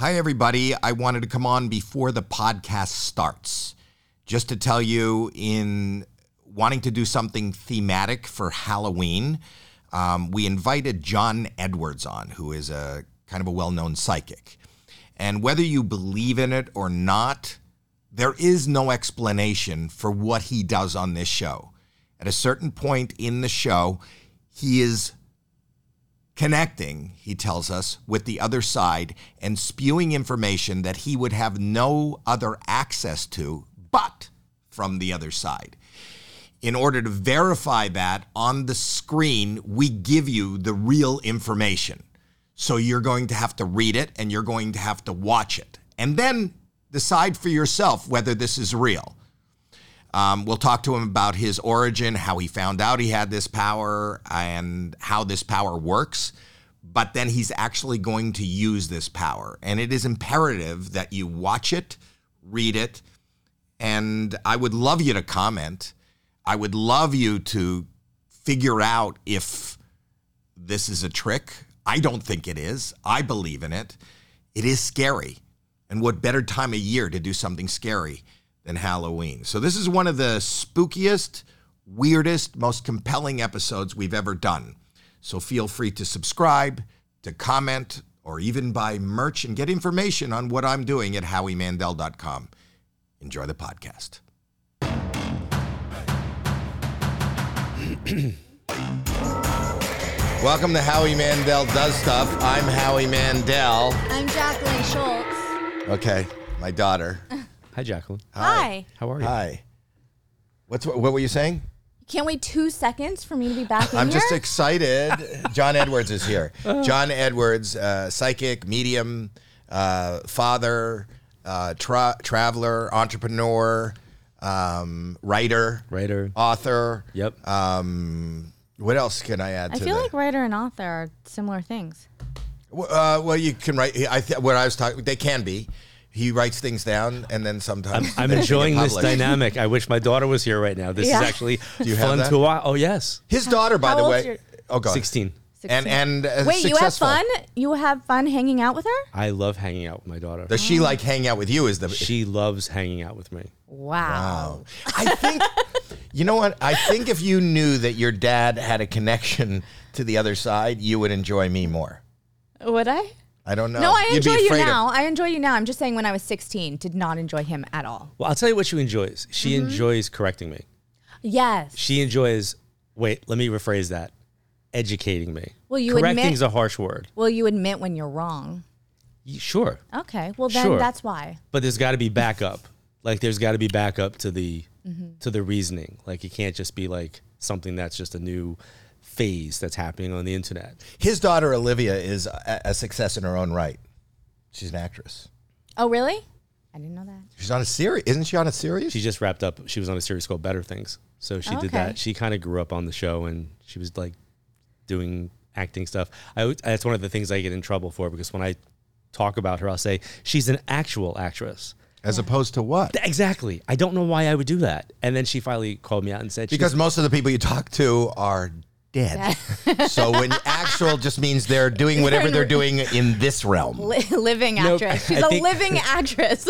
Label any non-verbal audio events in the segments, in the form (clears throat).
Hi, everybody. I wanted to come on before the podcast starts just to tell you in wanting to do something thematic for Halloween, um, we invited John Edwards on, who is a kind of a well known psychic. And whether you believe in it or not, there is no explanation for what he does on this show. At a certain point in the show, he is connecting, he tells us, with the other side and spewing information that he would have no other access to but from the other side. In order to verify that on the screen, we give you the real information. So you're going to have to read it and you're going to have to watch it. And then decide for yourself whether this is real. Um, we'll talk to him about his origin, how he found out he had this power, and how this power works. But then he's actually going to use this power. And it is imperative that you watch it, read it, and I would love you to comment. I would love you to figure out if this is a trick. I don't think it is. I believe in it. It is scary. And what better time of year to do something scary than Halloween? So, this is one of the spookiest, weirdest, most compelling episodes we've ever done. So, feel free to subscribe, to comment, or even buy merch and get information on what I'm doing at howiemandel.com. Enjoy the podcast. (clears throat) Welcome to Howie Mandel Does Stuff. I'm Howie Mandel. I'm Jackelyn Shultz. Okay, my daughter. (laughs) Hi, Jackelyn. Hi. How are you? Hi. What's what were you saying? Can't wait two seconds for me to be back in I'm here. just excited. (laughs) John Edwards is here. John Edwards, uh, psychic, medium, uh, father, uh, tra- traveler, entrepreneur, um, writer, Writer. author. Yep. Um, what else can I add I to feel the- like writer and author are similar things. W- Uh, well, you can write. I th- what I was talking, they can be. He writes things down, and then sometimes I'm (laughs) they get enjoying this dynamic. I wish my daughter was here right now. This Yeah. is actually you have fun that? to watch. Oh, yes. His daughter, by How the old's way. your- oh, God. 16. And 16. and uh, Wait, you have fun? You have fun hanging out with her? I love hanging out with my daughter. Does she like hang out with you? Is the She loves hanging out with me. Wow. Wow. I think, you know what? I think if you knew that your dad had a connection to the other side, you would enjoy me more. Would I? I don't know. No, I You'd enjoy you afraid of- now. I enjoy you now. I'm just saying when I was 16, did not enjoy him at all. Well, I'll tell you what she enjoys. She Mm-hmm. enjoys correcting me. Yes. She enjoys, wait, let me rephrase that, educating me. Well, you Correcting's admit- a harsh word. Will you admit when you're wrong? Y- Sure. Okay. Well, then Sure. that's why. but there's got to be backup. Like there's got to be backup to the Mm-hmm. to the reasoning. Like it can't just be like something that's just a new phase that's happening on the internet. His daughter, Olivia, is a, a success in her own right. She's an actress. Oh, really? I didn't know that. She's on a series. Isn't she on a series? She just wrapped up. She was on a series called Better Things. So she did Okay. that. She kind of grew up on the show and she was like doing acting stuff. I that's one of the things I get in trouble for because when I talk about her, I'll say she's an actual actress. As opposed to what? Exactly. I don't know why I would do that. And then she finally called me out and said, she's- Because most of the people you talk to are dead. (laughs) so when actual just means they're doing whatever they're doing in this realm. Li- living Nope. actress. She's I a think- living (laughs) actress.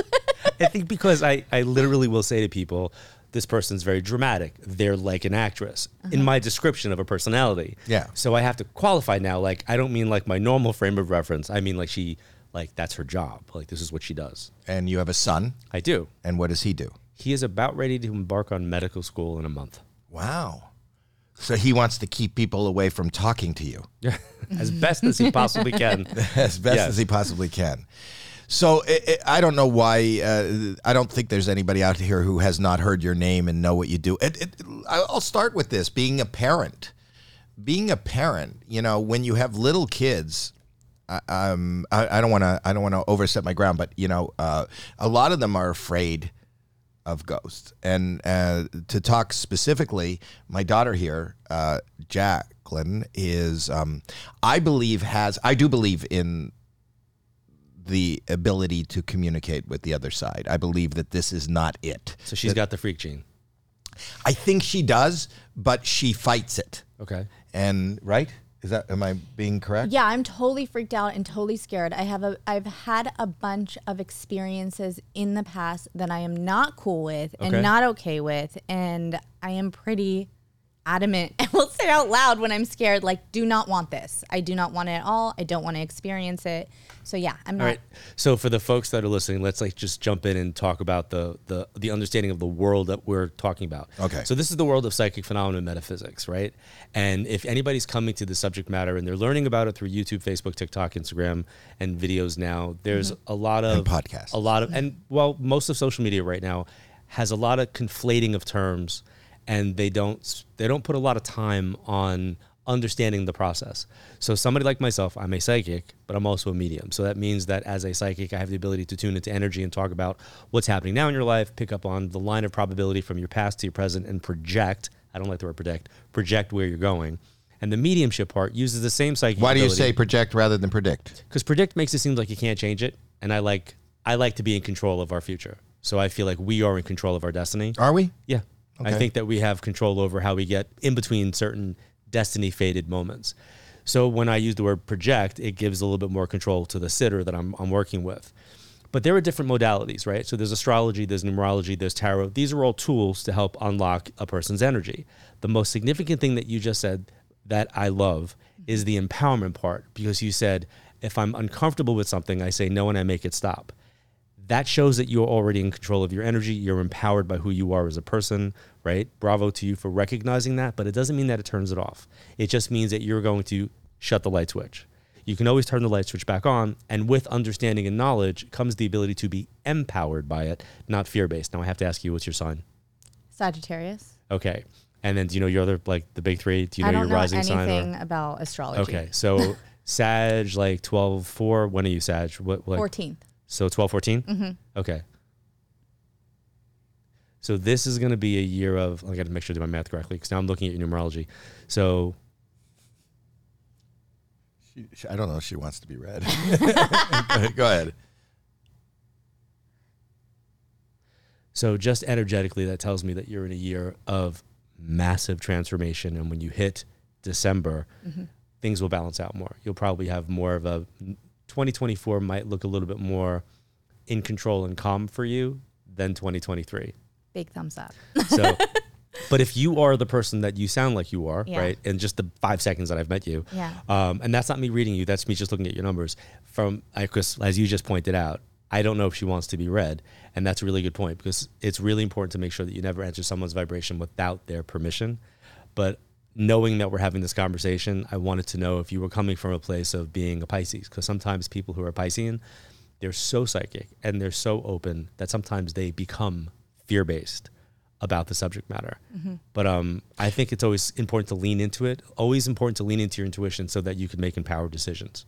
I think because I, I literally will say to people, this person's very dramatic. They're like an actress in uh-huh. my description of a personality. Yeah. So I have to qualify now. Like, I don't mean like my normal frame of reference. I mean like she, like, that's her job. Like, this is what she does. And you have a son. I do. And what does he do? He is about ready to embark on medical school in a month. Wow. So he wants to keep people away from talking to you (laughs) as best as he possibly can. (laughs) as best Yes. as he possibly can. So i i I don't know why. Uh, I don't think there's anybody out here who has not heard your name and know what you do. It, it, I'll start with this: being a parent. Being a parent, you know, when you have little kids, I, um, I, I don't want to. I don't want to overstep my ground, but you know, uh, a lot of them are afraid of ghosts. And uh, to talk specifically, my daughter here, uh, Jackelyn, is um, I believe has I do believe in the ability to communicate with the other side. I believe that this is not it. So she's got the freak gene. I think she does, but she fights it. Okay. And right? Is that am I being correct? Yeah, I'm totally freaked out and totally scared. I have a I've had a bunch of experiences in the past that I am not cool with Okay. and not okay with and I am pretty adamant (laughs) and will say out loud when I'm scared like do not want this. I do not want it at all. I don't want to experience it. So yeah, I'm not All right. So for the folks that are listening, let's like just jump in and talk about the the the understanding of the world that we're talking about. Okay. So this is the world of psychic phenomena and metaphysics, right? And if anybody's coming to the subject matter and they're learning about it through YouTube, Facebook, TikTok, Instagram, and videos now, there's mm-hmm. a lot of And podcasts. a lot of and well, most of social media right now has a lot of conflating of terms, and they don't they don't put a lot of time on understanding the process. So somebody like myself, I'm a psychic, but I'm also a medium. So that means that as a psychic, I have the ability to tune into energy and talk about what's happening now in your life, pick up on the line of probability from your past to your present, and project. I don't like the word predict. Project where you're going. And the mediumship part uses the same psychic. Why do you say project rather than predict? because predict makes it seem like you can't change it and i like i like to be in control of our future so i feel like we are in control of our destiny Are we? yeah i think that we have control over how we get in between certain destiny fated moments. So when i use the word project it gives a little bit more control to the sitter that i'm, I'm working with. But there are different modalities right? So there's astrology there's numerology there's tarot. These are all tools to help unlock a person's energy. The most significant thing that you just said that i love is the empowerment part because you said if i'm uncomfortable with something i say no and i make it stop that shows that you're already in control of your energy. You're empowered by who you are as a person, right? Bravo to you for recognizing that, but it doesn't mean that it turns it off. It just means that you're going to shut the light switch. You can always turn the light switch back on, and with understanding and knowledge comes the ability to be empowered by it, not fear based. Now, I have to ask you, what's your sign? Sagittarius. Okay. And then do you know your other, like the big three? Do you know I don't your know rising sign? or- anything about astrology. Okay. So, (laughs) Sag, like 12, 4. When are you, Sag? What, what? 14th. So 12, 14? Mm-hmm. Okay. So this is going to be a year of, I got to make sure I do my math correctly because now I'm looking at your numerology. So She, she- I don't know if she wants to be read. (laughs) Go ahead. So just energetically, that tells me that you're in a year of massive transformation. And when you hit December, things will balance out more. You'll probably have more of a 2024 might look a little bit more in control and calm for you than 2023. Big thumbs up. So, (laughs) but if you are the person that you sound like you are, Yeah. right, in just the five seconds that I've met you, Yeah. um, and that's not me reading you, that's me just looking at your numbers. From, as you just pointed out, I don't know if she wants to be read, and that's a really good point because it's really important to make sure that you never enter someone's vibration without their permission. But knowing that we're having this conversation, I wanted to know if you were coming from a place of being a Pisces, because sometimes people who are Piscean, they're so psychic and they're so open that sometimes they become fear based about the subject matter. But um, I think it's always important to lean into it. Always important to lean into your intuition so that you can make empowered decisions.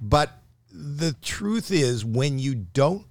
But the truth is, when you don't,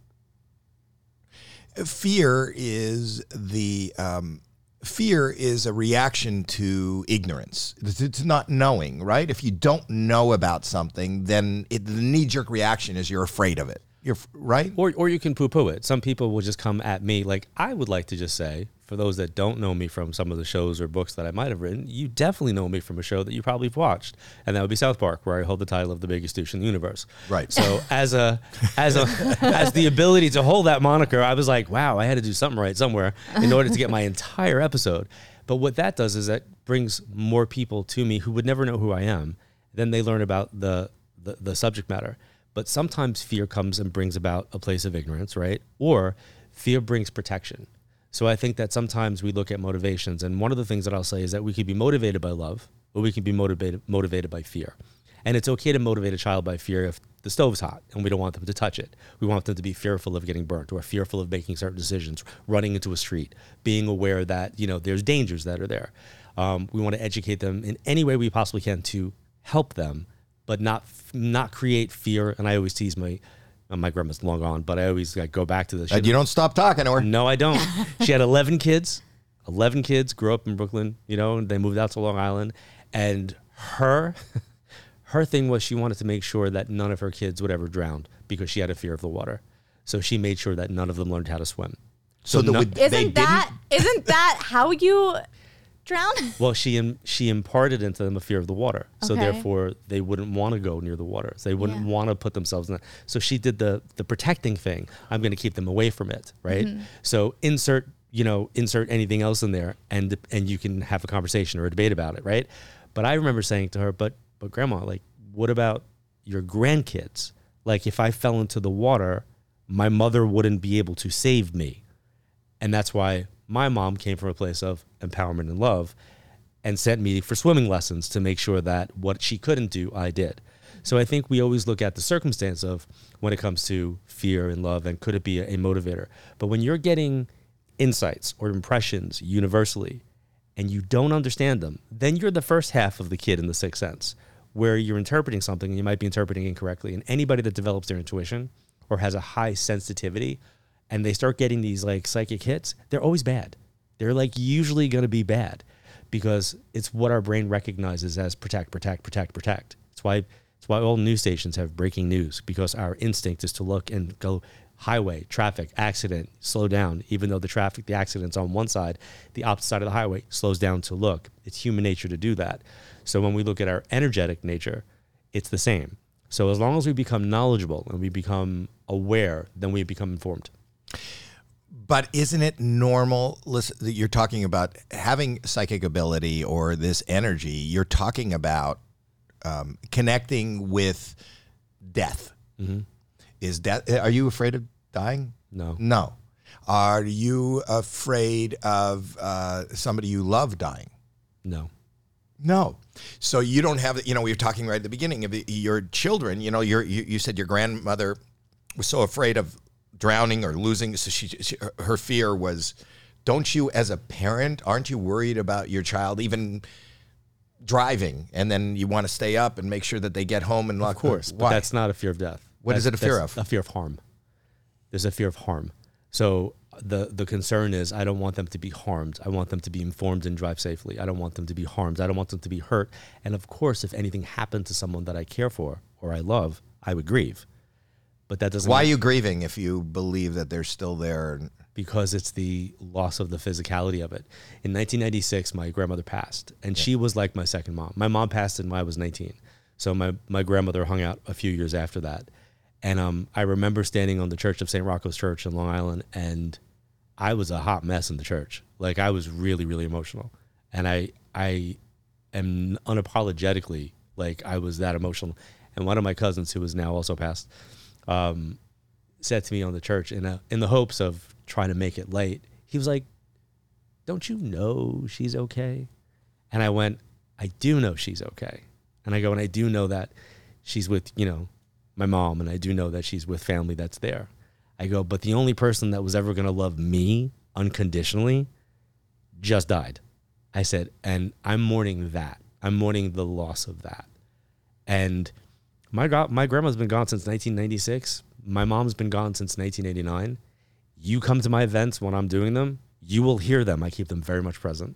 fear is the um, fear is a reaction to ignorance. It's, not knowing, right? If you don't know about something, then it, the knee jerk reaction is you're afraid of it. You're f- right. Or, or you can poo poo it. Some people will just come at me. Like, I would like to just say, for those that don't know me from some of the shows or books that I might have written, you definitely know me from a show that you probably have watched. And that would be South Park, where I hold the title of the biggest douche in the universe. Right. So (laughs) as a as a as the ability to hold that moniker, I was like, wow, I had to do something right somewhere in order to get my entire episode. But what that does is that brings more people to me who would never know who I am. Then they learn about the the, the subject matter. But sometimes fear comes and brings about a place of ignorance, right? Or fear brings protection. So I think that sometimes we look at motivations, and one of the things that I'll say is that we could be motivated by love, or we can be motivated motivated by fear. And it's okay to motivate a child by fear if the stove's hot and we don't want them to touch it. We want them to be fearful of getting burnt or fearful of making certain decisions, running into a street, being aware that you know there's dangers that are there. Um, we want to educate them in any way we possibly can to help them, but not not create fear. And I always tease my uh, my grandma's long gone, but I always like, go back to this. And you don't stop talking to her. No, I don't. (laughs) she had 11 kids. 11 kids grew up in Brooklyn, you know, and they moved out to Long Island. And her her thing was she wanted to make sure that none of her kids would ever drown because she had a fear of the water. So she made sure that none of them learned how to swim. So, that no- would, they Isn't that isn't that how you drown? (laughs) Well, she im- she imparted into them a fear of the water, so Okay. therefore they wouldn't want to go near the water. So they wouldn't Yeah. want to put themselves in. That. So she did the the protecting thing. I'm going to keep them away from it, right? Mm-hmm. So insert you know insert anything else in there, and and you can have a conversation or a debate about it, right? But I remember saying to her, but but grandma, like, what about your grandkids? Like, if I fell into the water, my mother wouldn't be able to save me. And that's why my mom came from a place of empowerment and love and sent me for swimming lessons to make sure that what she couldn't do, I did. So I think we always look at the circumstance of when it comes to fear and love and could it be a, a motivator. But when you're getting insights or impressions universally and you don't understand them, then you're the first half of the kid in the sixth sense, where you're interpreting something and you might be interpreting incorrectly. And anybody that develops their intuition or has a high sensitivity and they start getting these like psychic hits, they're always bad. They're like usually going to be bad because it's what our brain recognizes as protect, protect, protect, protect. It's why it's why all news stations have breaking news because our instinct is to look and go highway, traffic, accident, slow down. Even though the traffic, the accident's on one side, the opposite side of the highway slows down to look. It's human nature to do that. So when we look at our energetic nature, it's the same. So as long as we become knowledgeable and we become aware, then we become informed. But isn't it normal? Listen, that you're talking about having psychic ability or this energy. You're talking about um, connecting with death. Is death? Are you afraid of dying? No. No. Are you afraid of uh, somebody you love dying? No. No. So you don't have, you know, we were talking right at the beginning of your children, you know, your, you, you said your grandmother was so afraid of drowning or losing. So she, she, her fear was, don't you as a parent, aren't you worried about your child even driving and then you want to stay up and make sure that they get home and lock, Of course, but Why? that's not a fear of death. What is That's- it a fear of? A fear of harm. There's a fear of harm. So the the concern is I don't want them to be harmed. I want them to be informed and drive safely. I don't want them to be harmed. I don't want them to be hurt. And of course, if anything happened to someone that I care for or I love, I would grieve. But that doesn't Why are you grieving if you believe that they're still there? Because it's the loss of the physicality of it. In 1996, my grandmother passed, and she was like my second mom. My mom passed when I was 19, so my my grandmother hung out a few years after that. And um, I remember standing on the Church of St. Rocco's Church in Long Island, and I was a hot mess in the church. Like I was really, really emotional, and I I am unapologetically like I was that emotional. And one of my cousins, who was now also passed, um, said to me on the church in a, in the hopes of trying to make it light. He was like, "Don't you know she's okay?" And I went, "I do know she's okay." And I go, "And I do know that she's with, you know, my mom and I do know that she's with family that's there." I go, "But the only person that was ever going to love me unconditionally just died." I said, "And I'm mourning that. I'm mourning the loss of that." And my go- my grandma's been gone since 1996. My mom's been gone since 1989. You come to my events when I'm doing them, you will hear them. I keep them very much present.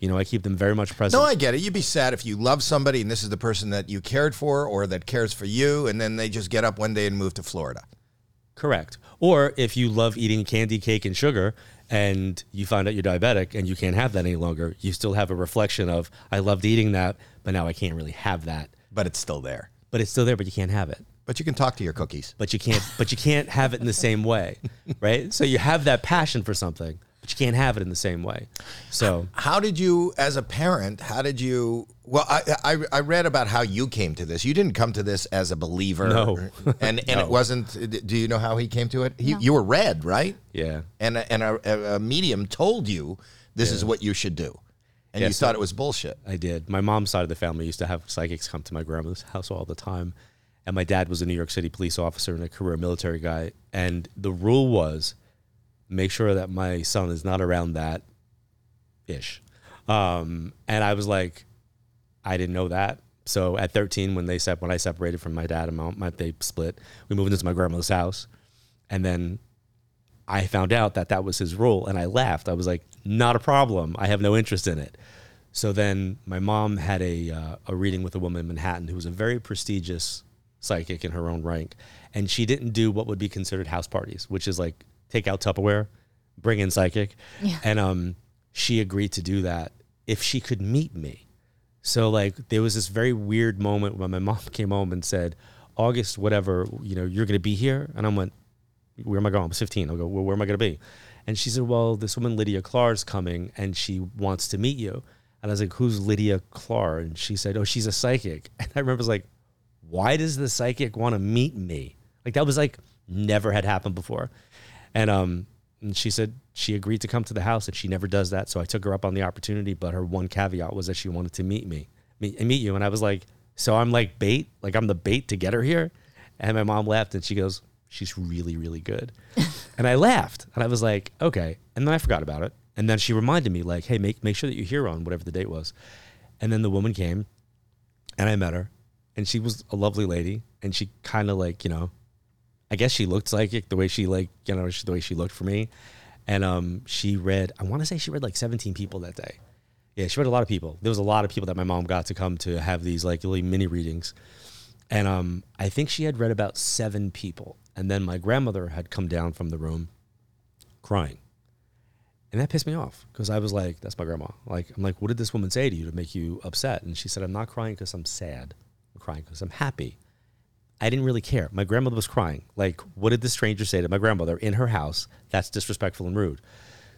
You know, I keep them very much present. no, I get it. You'd be sad if you love somebody and this is the person that you cared for or that cares for you, and then they just get up one day and move to Florida. Correct. Or if you love eating candy, cake, and sugar, and you find out you're diabetic and you can't have that any longer, you still have a reflection of I loved eating that, but now I can't really have that. But it's still there. But it's still there, but you can't have it. But you can talk to your cookies. But you can't. But you can't have it in the same way, (laughs) right? So you have that passion for something, but you can't have it in the same way. So How did you, as a parent, how did you? Well, I, I I read about how you came to this. You didn't come to this as a believer, No. (laughs) and and it wasn't. Do you know how he came to it? He, You were read, right? yeah, And a, and a, a medium told you this is what you should do, and Yeah, you thought it was bullshit. I did. My mom's side of the family used to have psychics come to my grandmother's house all the time. And my dad was a New York City police officer and a career military guy. And the rule was make sure that my son is not around that ish. Um, and I was like, I didn't know that. So at 13, when they sep- when I separated from my dad and mom, my, they split, we moved into my grandmother's house. And then I found out that that was his rule, and I laughed. I was like, "Not a problem. I have no interest in it." So then my mom had a uh, a reading with a woman in Manhattan who was a very prestigious psychic in her own rank, and she didn't do what would be considered house parties, which is like take out Tupperware, bring in psychic, Yeah. and um, she agreed to do that if she could meet me. So like there was this very weird moment when my mom (laughs) came home and said, August, whatever, you know, you're gonna be here. And I went, Where am I going? I was 15. I'll go, well, where am I gonna be? And she said, Well, this woman Lydia Clar's coming and she wants to meet you. And I was like, Who's Lydia Clar? And she said, Oh, she's a psychic. (laughs) And I remember I was like, Why does the psychic want to meet me? Like that was like never had happened before. And um and she said she agreed to come to the house and she never does that. So I took her up on the opportunity, but her one caveat was that she wanted to meet me, meet, meet you. And I was like, so I'm like bait, like I'm the bait to get her here. And my mom laughed and she goes, she's really, really good. (laughs) and I laughed and I was like, okay. And then I forgot about it. And then she reminded me like, hey, make, make sure that you're here on whatever the date was. And then the woman came and I met her and she was a lovely lady and she kind of like, you know, I guess she looked psychic the way she like, you know, the way she looked for me. And um, she read, I want to say she read like 17 people that day. Yeah, she read a lot of people. There was a lot of people that my mom got to come to have these like little mini readings. And um, I think she had read about seven people. And then my grandmother had come down from the room crying. And that pissed me off because I was like, that's my grandma. Like, I'm like, what did this woman say to you to make you upset? And she said, I'm not crying because I'm sad. I'm crying because I'm happy. I didn't really care. My grandmother was crying. Like, what did the stranger say to my grandmother in her house? That's disrespectful and rude.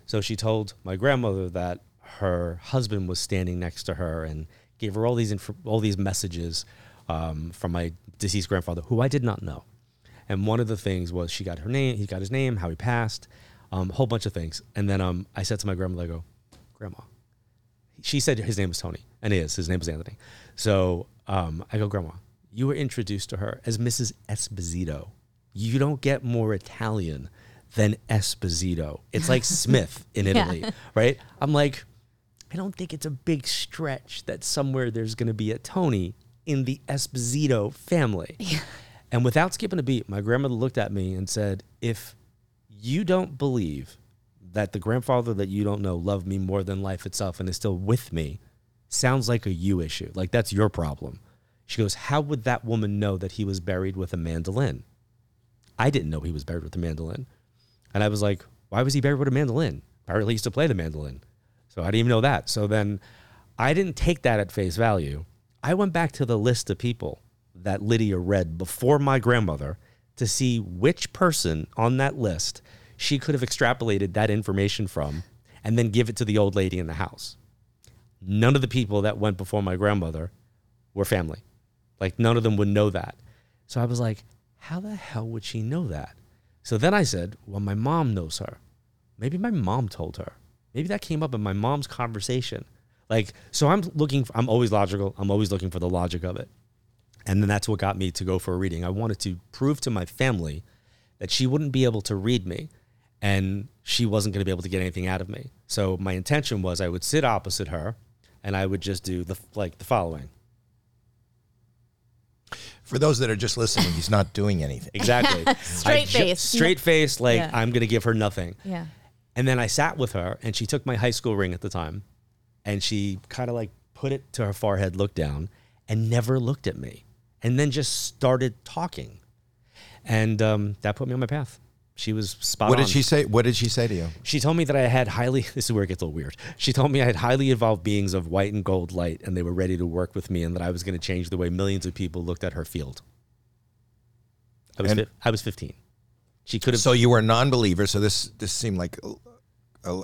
So she told my grandmother that her husband was standing next to her and gave her all these inf- all these messages um, from my deceased grandfather, who I did not know. And one of the things was she got her name, he got his name, how he passed, a um, whole bunch of things. And then um, I said to my grandmother, I go, Grandma. She said his name was Tony, and he is. His name was Anthony. So um, I go, Grandma, you were introduced to her as Mrs. Esposito. You don't get more Italian than Esposito. It's like (laughs) Smith in Italy, yeah. right? I'm like, I don't think it's a big stretch that somewhere there's going to be a Tony in the Esposito family. Yeah. And without skipping a beat, my grandmother looked at me and said, If you don't believe that the grandfather that you don't know loved me more than life itself and is still with me, sounds like a you issue. Like that's your problem. She goes, How would that woman know that he was buried with a mandolin? I didn't know he was buried with a mandolin. And I was like, Why was he buried with a mandolin? Apparently, he used to play the mandolin. So I didn't even know that. So then I didn't take that at face value. I went back to the list of people that Lydia read before my grandmother to see which person on that list she could have extrapolated that information from and then give it to the old lady in the house. None of the people that went before my grandmother were family. Like none of them would know that. So I was like, how the hell would she know that? So then I said, well, my mom knows her. Maybe my mom told her. Maybe that came up in my mom's conversation. Like, so I'm looking, for, I'm always logical. I'm always looking for the logic of it. And then that's what got me to go for a reading. I wanted to prove to my family that she wouldn't be able to read me and she wasn't going to be able to get anything out of me. So my intention was I would sit opposite her and I would just do the like the following. For those that are just listening, he's not doing anything. Exactly. (laughs) (laughs) straight face. straight face, like yeah. I'm going to give her nothing. Yeah. And then I sat with her and she took my high school ring at the time and she kind of like put it to her forehead, looked down, and never looked at me. And then just started talking. And um, that put me on my path. She was spot What on. did she say? What did she say to you? She told me that I had highly, (laughs) this is where it gets a little weird. She told me I had highly evolved beings of white and gold light and they were ready to work with me and that I was going to change the way millions of people looked at her field. I was, fi- I was 15. She could have. So you were a non-believer. So this this seemed like a, a,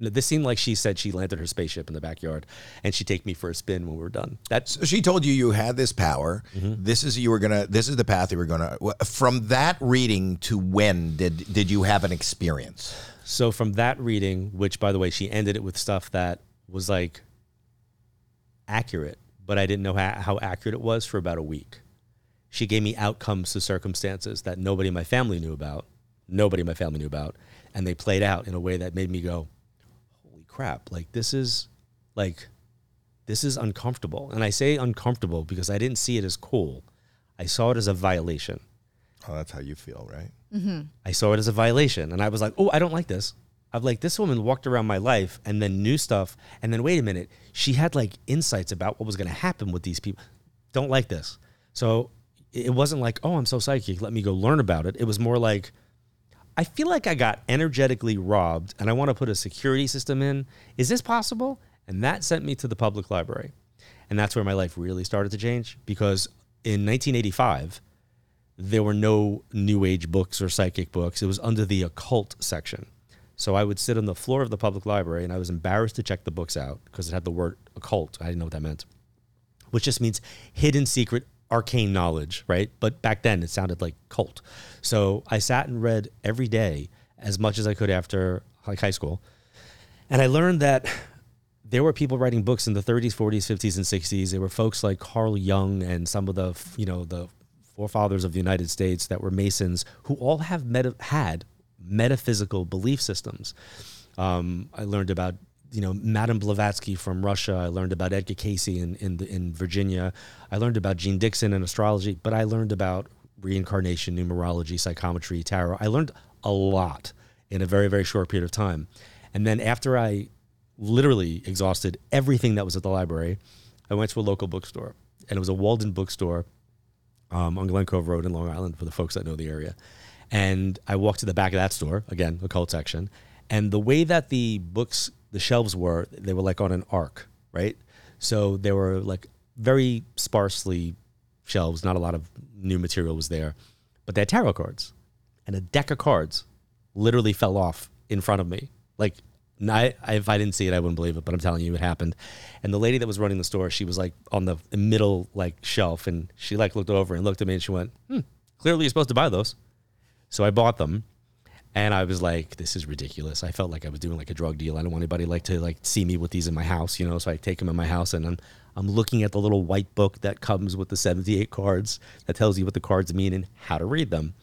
this seemed like she said she landed her spaceship in the backyard and she'd take me for a spin when we were done. That's so she told you you had this power. Mm-hmm. This is you were gonna. This is the path you were gonna. From that reading to when did did you have an experience? So from that reading, which by the way, she ended it with stuff that was like accurate, but I didn't know how, how accurate it was for about a week. She gave me outcomes to circumstances that nobody in my family knew about. Nobody in my family knew about, and they played out in a way that made me go, crap, like this is like this is uncomfortable. And I say uncomfortable because I didn't see it as cool. I saw it as a violation. Oh, that's how you feel, right? Mm-hmm. I saw it as a violation. And I was like, oh, I don't like this. I'm like, this woman walked around my life and then knew stuff. And then wait a minute, she had like insights about what was going to happen with these people. Don't like this. So it wasn't like, oh, I'm so psychic. Let me go learn about it. It was more like, I feel like I got energetically robbed and I want to put a security system in. Is this possible? And that sent me to the public library. And that's where my life really started to change because in 1985, there were no new age books or psychic books. It was under the occult section. So I would sit on the floor of the public library and I was embarrassed to check the books out because it had the word occult. I didn't know what that meant, which just means hidden, secret, arcane knowledge, right? But back then it sounded like cult. So I sat and read every day as much as I could after like high school. And I learned that there were people writing books in the 30s, 40s, 50s, and 60s. There were folks like Carl Jung and some of the, you know, the forefathers of the United States that were Masons who all have meta- had metaphysical belief systems. Um, I learned about you know Madame Blavatsky from Russia. I learned about Edgar Cayce in in, in Virginia. I learned about Jeane Dixon and astrology, but I learned about reincarnation, numerology, psychometry, tarot. I learned a lot in a very very short period of time. And then after I literally exhausted everything that was at the library, I went to a local bookstore, and it was a Walden bookstore um, on Glen Cove Road in Long Island for the folks that know the area. And I walked to the back of that store, again, the cult section. And the way that the books, the shelves were, they were like on an arc, right? So they were like very sparsely shelves, not a lot of new material was there, but they had tarot cards. And a deck of cards literally fell off in front of me. Like, I, if I didn't see it, I wouldn't believe it, but I'm telling you, it happened. And the lady that was running the store, she was like on the middle like shelf, and she like looked over and looked at me, and she went, "Hmm, clearly you're supposed to buy those." So I bought them, and I was like, "This is ridiculous." I felt like I was doing like a drug deal. I don't want anybody like to like see me with these in my house, you know. So I take them in my house, and I'm I'm looking at the little white book that comes with the 78 cards that tells you what the cards mean and how to read them.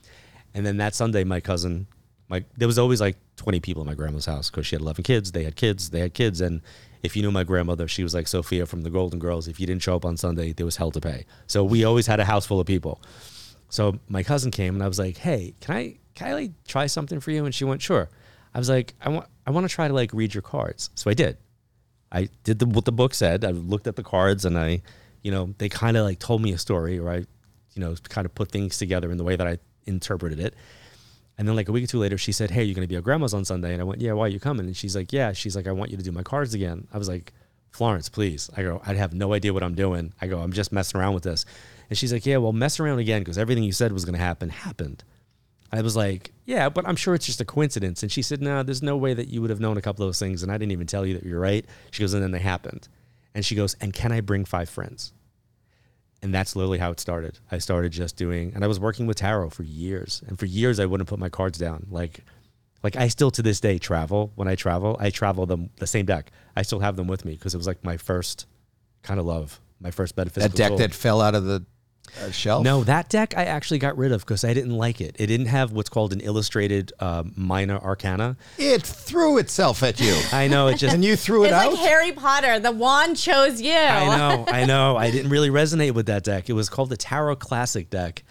And then that Sunday, my cousin, my there was always like 20 people in my grandma's house because she had 11 kids. They had kids. They had kids, and if you knew my grandmother, she was like Sophia from the Golden Girls. If you didn't show up on Sunday, there was hell to pay. So we always had a house full of people. So my cousin came and I was like, "Hey, can I can I like try something for you?" And she went, "Sure." I was like, "I want I want to try to like read your cards." So I did. I did the, what the book said. I looked at the cards and I, you know, they kind of like told me a story or I, you know, kind of put things together in the way that I interpreted it. And then like a week or two later, she said, "Hey, you're to be at grandma's on Sunday." And I went, "Yeah, why are you coming?" And she's like, "Yeah." She's like, "I want you to do my cards again." I was like, "Florence, please." I go, "I have no idea what I'm doing." I go, "I'm just messing around with this." And she's like, "Yeah, well, mess around again because everything you said was going to happen happened." I was like, "Yeah, but I'm sure it's just a coincidence." And she said, "No, there's no way that you would have known a couple of those things, and I didn't even tell you that you're right." She goes, "And then they happened." And she goes, "And can I bring five friends?" And that's literally how it started. I started just doing, and I was working with tarot for years. And for years, I wouldn't put my cards down. Like, like I still to this day travel. When I travel, I travel them the same deck. I still have them with me because it was like my first kind of love, my first metaphysical. That deck tool. that fell out of the uh, shelf. No, that deck I actually got rid of because I didn't like it. It didn't have what's called an illustrated um, minor arcana. it threw itself at you, I know it just. and you threw it It's out. like Harry Potter. The wand chose you. I know, I know. I didn't really resonate with that deck. It was called the Tarot Classic deck,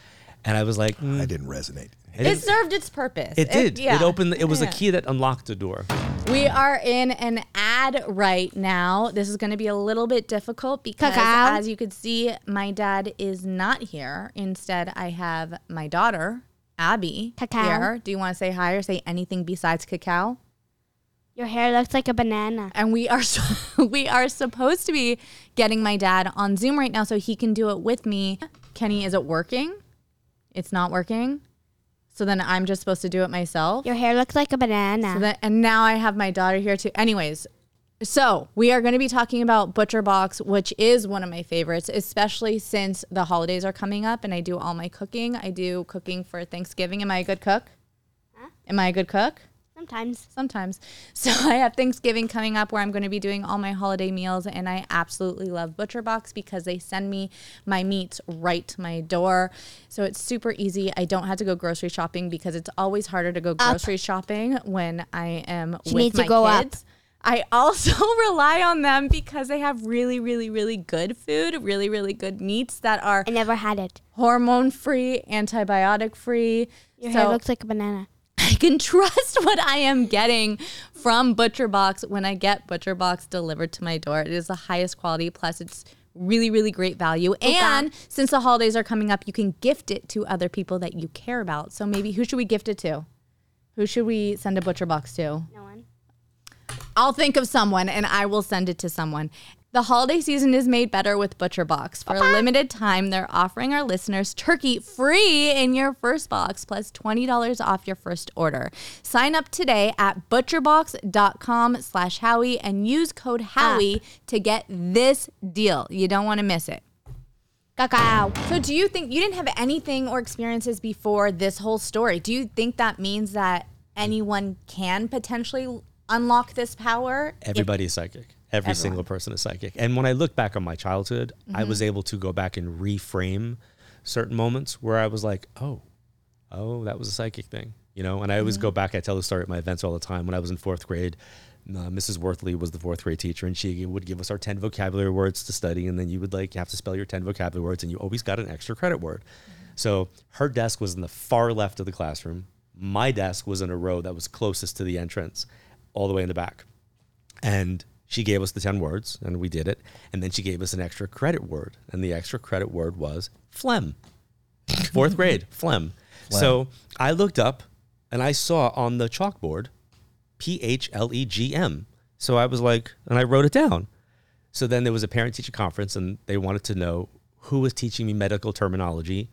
and I was like, mm, I didn't resonate. It, It served its purpose. it did. yeah. It opened. It was Yeah. a key that unlocked the door. We are in an ad right now. This is going to be a little bit difficult because, Cacao. as you could see, my dad is not here. Instead, I have my daughter, Abby, Cacao. here. Do you want to say hi or say anything besides cacao? Your hair looks like a banana. And we are (laughs) we are supposed to be getting my dad on Zoom right now so he can do it with me. Kenny, is it working? It's not working. So then I'm just supposed to do it myself. Your hair looks like a banana. So that, and now I have my daughter here too. Anyways, so we are going to be talking about Butcher Box, which is one of my favorites, especially since the holidays are coming up and I do all my cooking. I do cooking for Thanksgiving. Am I a good cook? Am I a good cook? Sometimes. Sometimes. (laughs) So I have Thanksgiving coming up where I'm going to be doing all my holiday meals and I absolutely love Butcher Box because they send me my meats right to my door. So it's super easy. I don't have to go grocery shopping because it's always harder to go grocery shopping when I am She with needs to my go up. I (laughs) also rely on them because they have really, really, really good food, really, really good meats that are I never had it. hormone free, antibiotic free. Your So- hair looks like a banana. I can (laughs) trust what I am getting from Butcher Box when I get Butcher Box delivered to my door. It is the highest quality, plus it's really, really great value. And since the holidays are coming up, you can gift it to other people that you care about. So maybe who should we gift it to? Who should we send a Butcher Box to? No one. I'll think of someone and I will send it to someone. The holiday season is made better with ButcherBox. For a uh-huh. limited time, they're offering our listeners turkey free in your first box plus $20 off your first order. Sign up today at butcherbox.com slash Howie and use code ah. Howie to get this deal. You don't want to miss it. Cacao. So, do you think you didn't have anything or experiences before this whole story? Do you think that means that anyone can potentially unlock this power? If- Everybody is psychic. Every single person is psychic. And when I look back on my childhood, I was mm-hmm. able to go back and reframe certain moments where I was like, oh, oh, that was a psychic thing, you know. And I always go mm-hmm. back. I tell the story at my events all the time. When I was in fourth grade, uh, Mrs. Worthley was the fourth grade teacher, and she would give us our ten vocabulary words to study, and then you would like have to spell your ten vocabulary words, and you always got an extra credit word. Mm-hmm. So her desk was in the far left of the classroom. My desk was in a row that was closest to the entrance, all the way in the back. And she gave us the 10 words and we did it. And then she gave us an extra credit word. And the extra credit word was phlegm. (laughs) Fourth grade, phlegm. So I looked up and I saw on the chalkboard P H L E G M. So I was like, and I wrote it down. So then there was a parent teacher conference and they wanted to know who was teaching me medical terminology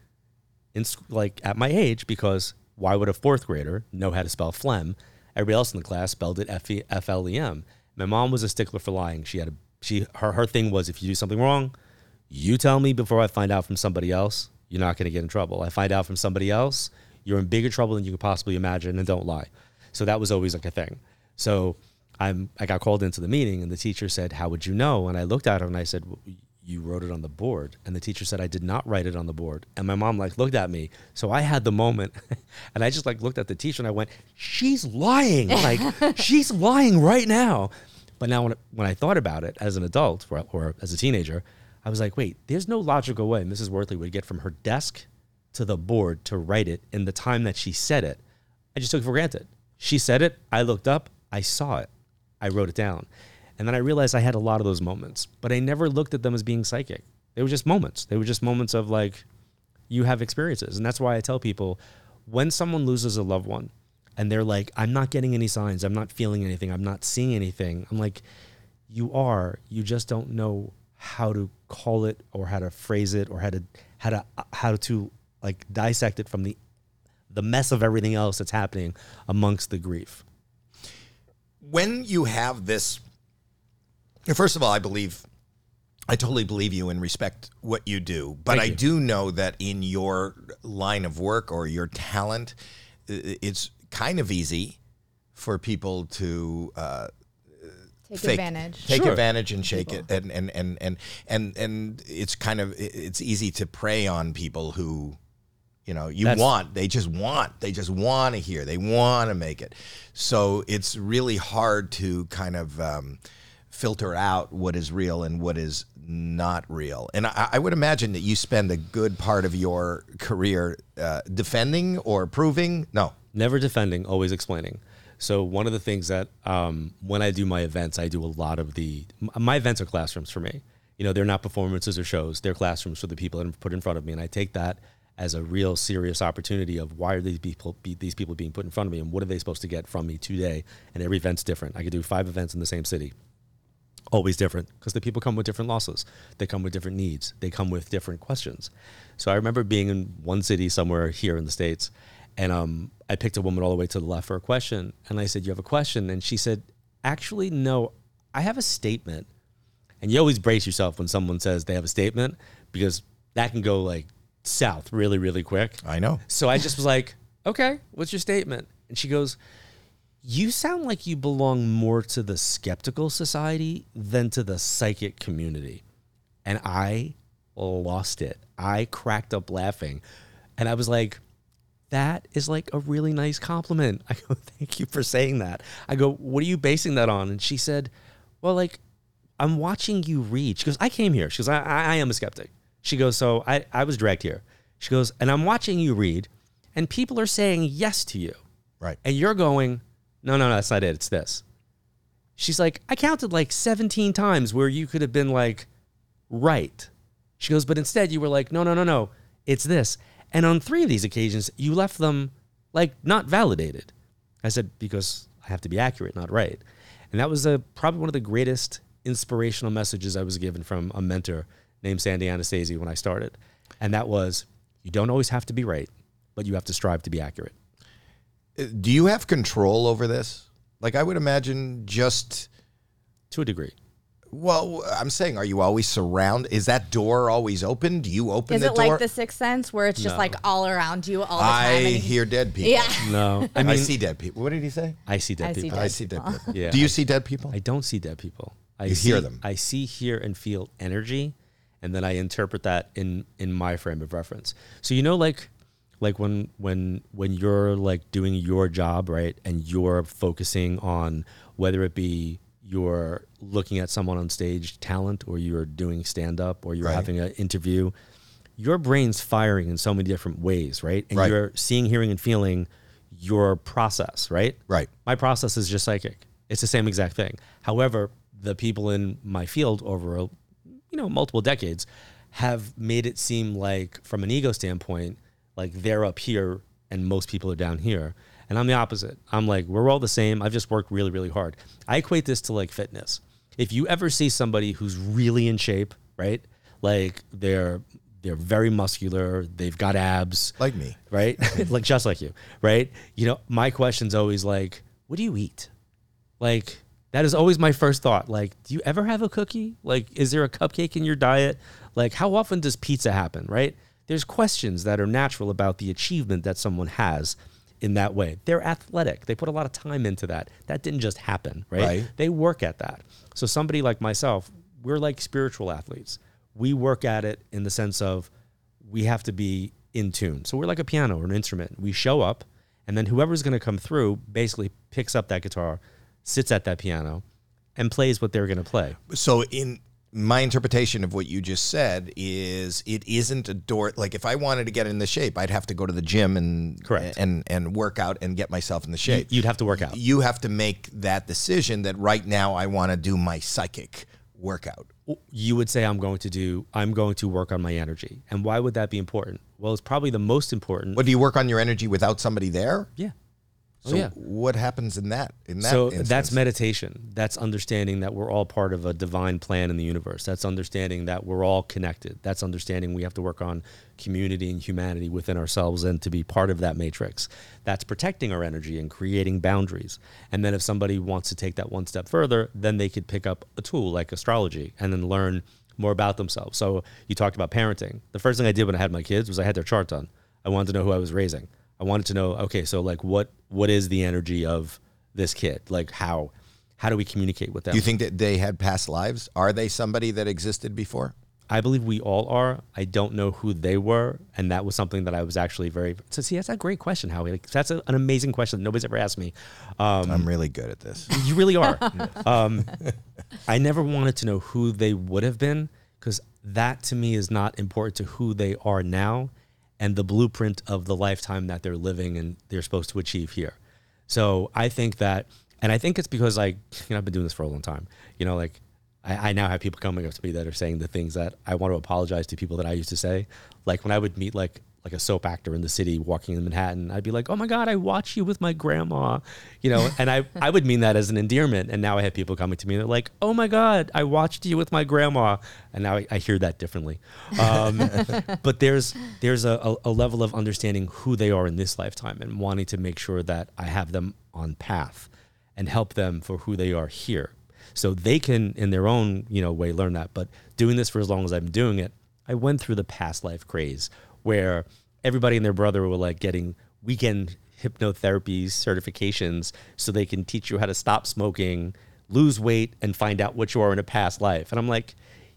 in like at my age because why would a fourth grader know how to spell phlegm? Everybody else in the class spelled it F E- F L E M. My mom was a stickler for lying. She had a she her her thing was if you do something wrong, you tell me before I find out from somebody else. You're not going to get in trouble. I find out from somebody else, you're in bigger trouble than you could possibly imagine, and don't lie. So that was always like a thing. So I'm I got called into the meeting, and the teacher said, "How would you know?" And I looked at her and I said, "Well, "You wrote it on the board." And the teacher said, "I did not write it on the board." And my mom like looked at me. So I had the moment, (laughs) and I just like looked at the teacher and I went, "She's lying! (laughs) Like she's lying right now." But now when when I thought about it as an adult or, or as a teenager, I was like, "Wait, there's no logical way Mrs. Worthley would get from her desk to the board to write it in the time that she said it." I just took it for granted. She said it. I looked up. I saw it. I wrote it down. And then I realized I had a lot of those moments, but I never looked at them as being psychic. They were just moments. They were just moments of like, you have experiences. And that's why I tell people when someone loses a loved one and they're like, I'm not getting any signs, I'm not feeling anything, I'm not seeing anything, I'm like, you are. You just don't know how to call it or how to phrase it or how to how to how to like dissect it from the the mess of everything else that's happening amongst the grief. when you have this first of all i believe i totally believe you and respect what you do but Thank i you. do know that in your line of work or your talent it's kind of easy for people to uh, Take fake- advantage. take Sure. advantage and shake it and and, and and and and it's kind of it's easy to prey on people who you know you That's- want they just want they just want to hear they want to make it so it's really hard to kind of um, filter out what is real and what is not real and I, I would imagine that you spend a good part of your career uh, defending or proving no never defending, always explaining. So one of the things that um, when I do my events, I do a lot of the my events are classrooms for me. You know, they're not performances or shows; they're classrooms for the people that are put in front of me, and I take that as a real serious opportunity of why are these people be, these people being put in front of me, and what are they supposed to get from me today? And every event's different. I could do five events in the same city always different because the people come with different losses. They come with different needs. They come with different questions. So I remember being in one city somewhere here in the States, and um, I picked a woman all the way to the left for a question. And I said, You have a question? And she said, Actually, no, I have a statement. And you always brace yourself when someone says they have a statement because that can go like south really, really quick. i know So I just was like, okay, what's your statement? And she goes, you sound like you belong more to the skeptical society than to the psychic community. And I lost it. I cracked up laughing. And I was like, that is like a really nice compliment. (laughs) I go, thank you for saying that. I go, what are you basing that on? And she said, well, like, I'm watching you read. She goes, I came here. She goes, I, I, I am a skeptic. She goes, so I, I was dragged here. She goes, and I'm watching you read, and people are saying yes to you. right And you're going, no, no, no, that's not it. It's this. She's like, I counted like 17 times where you could have been like, right. She goes, but instead you were like, no, no, no, no, it's this. And on three of these occasions, you left them like not validated. I said, because I have to be accurate, not right. And that was a, probably one of the greatest inspirational messages I was given from a mentor named Sandy Anastasi when I started. And that was you don't always have to be right, but you have to strive to be accurate. Uh, Do you have control over this? Like I would imagine just To a degree. well, I'm saying are you always surround is that door always open? Do you open Is the it door? like the Sixth Sense where it's just No. like all around you all the time? I and- hear dead people. Yeah. (laughs) No. I I, mean, see dead people. What did he say? I see dead I see people. dead I see dead people. (laughs) Yeah. Do you see dead people? I don't see dead people. I You see, hear them. I see, hear, and feel energy, and then I interpret that in in my frame of reference. So you know, like like when when when you're like doing your job right, and you're focusing on whether it be you're looking at someone on stage talent, or you're doing stand up, or you're Right. having an interview. Your brain's firing in so many different ways, right? And Right. you're seeing, hearing, and feeling your process, right? Right. My process is just psychic. It's the same exact thing. However, the people in my field over you know multiple decades have made it seem like from an ego standpoint like they're up here and most people are down here. And I'm the opposite. I'm like we're all the same. I've just worked really really hard. I equate this to like fitness. If you ever see somebody who's really in shape, right? Like they're they're very muscular, they've got abs, Like me. right? (laughs) like just like you, right? You know, my question's always like, what do you eat? Like that is always my first thought. Like, do you ever have a cookie? Like, is there a cupcake in your diet? Like, how often does pizza happen, right? There's questions that are natural about the achievement that someone has in that way. They're athletic. They put a lot of time into that. That didn't just happen, right? Right. They work at that. So somebody like myself, we're like spiritual athletes. We work at it in the sense of we have to be in tune. So we're like a piano or an instrument. We show up, and then whoever's going to come through basically picks up that guitar, sits at that piano, and plays what they're going to play. So in my interpretation of what you just said is it isn't a door like if I wanted to get in the shape, I'd have to go to the gym and Correct. and and work out and get myself in the shape. You'd have to work out. you have to make that decision that right now I want to do my psychic workout. You would say, I'm going to do, I'm going to work on my energy. And why would that be important? Well, it's probably the most important. What do you work on your energy without somebody there? yeah. Oh, So yeah. what happens in that? In that so instance? that's meditation. That's understanding that we're all part of a divine plan in the universe. That's understanding that we're all connected. That's understanding we have to work on community and humanity within ourselves and to be part of that matrix. That's protecting our energy and creating boundaries. And then if somebody wants to take that one step further then they could pick up a tool like astrology and then learn more about themselves. So you talked about parenting. The first thing i did when i had my kids was i had their chart done. I wanted to know who i was raising I wanted to know, okay, so like what what is the energy of this kid? Like how how do we communicate with them? Do you think that they had past lives? Are they somebody that existed before? I believe we all are. I don't know who they were, and that was something that I was actually very. So see, that's a great question, Howie. Like, that's a, an amazing question that nobody's ever asked me. Um, I'm really good at this. (laughs) you really are. (laughs) um, I never wanted to know who they would have been because that to me is not important to who they are now and the blueprint of the lifetime that they're living and they're supposed to achieve here. So I think that, and I think it's because like you know I've been doing this for a long time. You know, like I, I now have people coming up to me that are saying the things that I want to apologize to people that I used to say. Like when I would meet like like a soap actor in the city walking in Manhattan, I'd be like, "Oh my God, I watch you with my grandma," you know, and I I would mean that as an endearment. And now I have people coming to me and they're like, "Oh my God, I watched you with my grandma," and now I, I hear that differently. Um, (laughs) but there's there's a, a, a level of understanding who they are in this lifetime and wanting to make sure that I have them on path and help them for who they are here so they can in their own you know way learn that but doing this for as long as i've been doing it i went through the past life craze where everybody and their brother were like getting weekend hypnotherapy certifications so they can teach you how to stop smoking lose weight and find out what you are in a past life and i'm like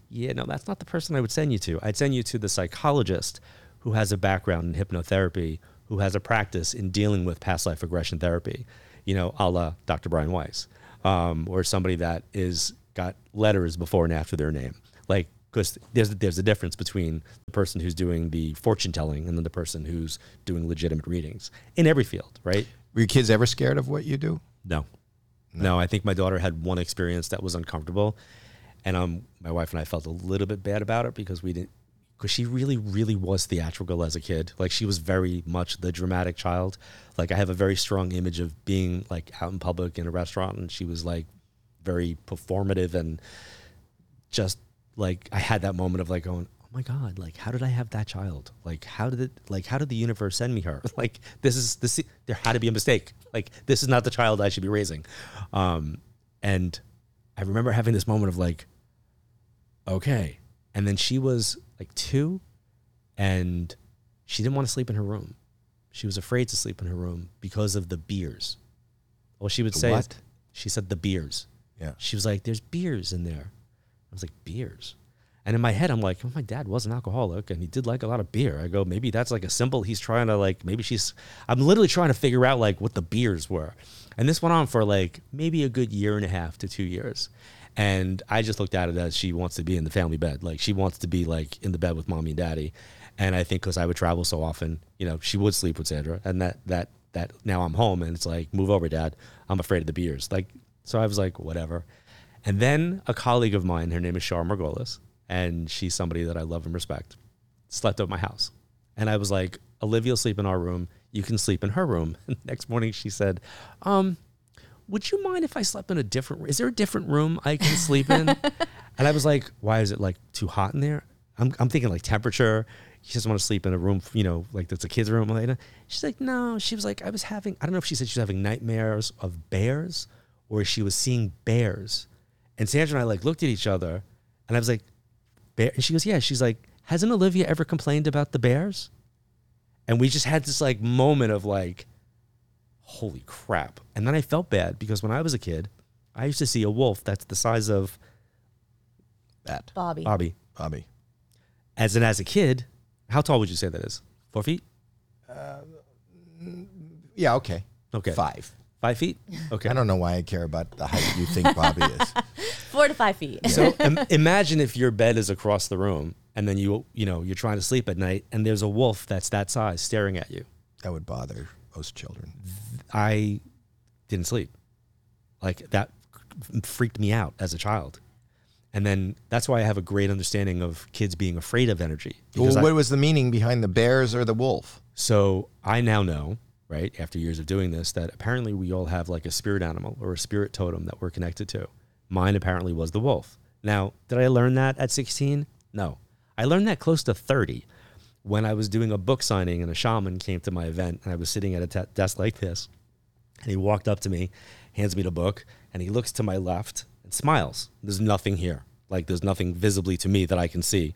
yeah no that's not the person i would send you to i'd send you to the psychologist who has a background in hypnotherapy who has a practice in dealing with past life regression therapy you know a la dr brian weiss um, or somebody that is got letters before and after their name. Like, because there's there's a difference between the person who's doing the fortune telling and then the person who's doing legitimate readings in every field, right? Were your kids ever scared of what you do? No. no, I think my daughter had one experience that was uncomfortable, and um, my wife and I felt a little bit bad about it because we didn't. Because she really, really was theatrical as a kid. Like she was very much the dramatic child. Like I have a very strong image of being like out in public in a restaurant, and she was like very performative and just like I had that moment of like going, oh my god, like how did I have that child? Like how did it? Like how did the universe send me her? (laughs) Like this is this there had to be a mistake. Like this is not the child I should be raising. Um, and I remember having this moment of like, okay, and then she was like two, and she didn't want to sleep in her room. She was afraid to sleep in her room because of the beers. Well, she would The say, what? she said the beers. Yeah. She was like, "There's beers in there." Was like, "Beers," and in my head, I'm like, "Oh, my dad was an alcoholic, and he did like a lot of beer." I go, "Maybe that's like a symbol. He's trying to like, maybe she's." I'm literally trying to figure out like what the beers were, and this went on for like maybe a good year and a half to two years, and I just looked at it as she wants to be in the family bed, like she wants to be like in the bed with mommy and daddy, and I think because I would travel so often, you know, she would sleep with Sandra, and that that that now I'm home, and it's like, move over, dad. I'm afraid of the beers, like. So I was like, whatever. And then a colleague of mine, her name is Shar Margolis, and she's somebody that I love and respect, slept at my house. And I was like, Olivia will sleep in our room. You can sleep in her room. (laughs) And next morning she said, um, would you mind if I slept in a different, room? is there a different room I can sleep in? (laughs) and I was like, why is it like too hot in there? I'm, I'm thinking like temperature. She doesn't want to sleep in a room, you know, like that's a kid's room. Like, She's like, no. She was like, I was having, I don't know if she said she was having nightmares of bears or she was seeing bears. And Sandra and I like looked at each other and I was like, bear? And she goes, yeah. She's like, hasn't Olivia ever complained about the bears? And we just had this like moment of like, holy crap. And then I felt bad because when I was a kid, I used to see a wolf that's the size of That. Bobby. Bobby. Bobby. As an as a kid, how tall would you say that is? Four feet? Uh, yeah, okay. Okay. Five. Five feet? Okay. I don't know why I care about the height you think Bobby is. (laughs) Four to five feet. So (laughs) Im- imagine if your bed is across the room and then you you know you're trying to sleep at night and there's a wolf that's that size staring at you. That would bother most children. I didn't sleep. Like that freaked me out as a child. And then that's why I have a great understanding of kids being afraid of energy. Because Well, I- what was the meaning behind the bears or the wolf? So I now know, right, after years of doing this, that apparently we all have like a spirit animal or a spirit totem that we're connected to. Mine apparently was the wolf. Now, did I learn that at 16? No. I learned that close to 30 when I was doing a book signing and a shaman came to my event and I was sitting at a desk like this. And he walked up to me, hands me the book, and he looks to my left and smiles. There's nothing here. Like there's nothing visibly to me that I can see.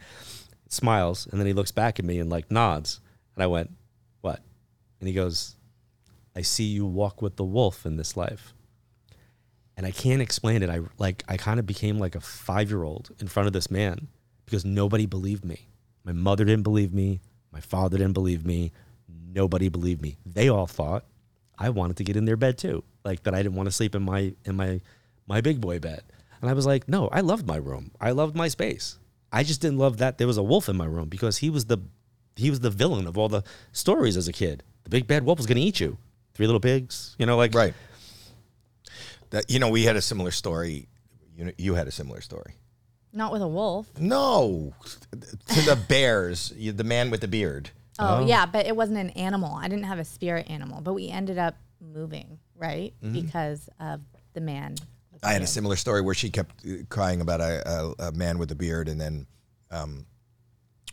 Smiles, and then he looks back at me and like nods. And I went, What? And he goes, I see you walk with the wolf in this life. And I can't explain it. I like I kind of became like a five year old in front of this man because nobody believed me. My mother didn't believe me. My father didn't believe me. Nobody believed me. They all thought I wanted to get in their bed too. Like that I didn't want to sleep in my in my my big boy bed. And I was like, no, I loved my room. I loved my space. I just didn't love that there was a wolf in my room because he was the he was the villain of all the stories as a kid. The big bad wolf was going to eat you. Three little pigs, you know, like Right. That you know, we had a similar story. You know, you had a similar story. Not with a wolf. No, to the bears. You, the man with the beard. Oh, yeah, but it wasn't an animal. I didn't have a spirit animal, but we ended up moving, right? Because of the man. the I had a similar story where she kept uh, crying about a, a, a man with a beard, and then um,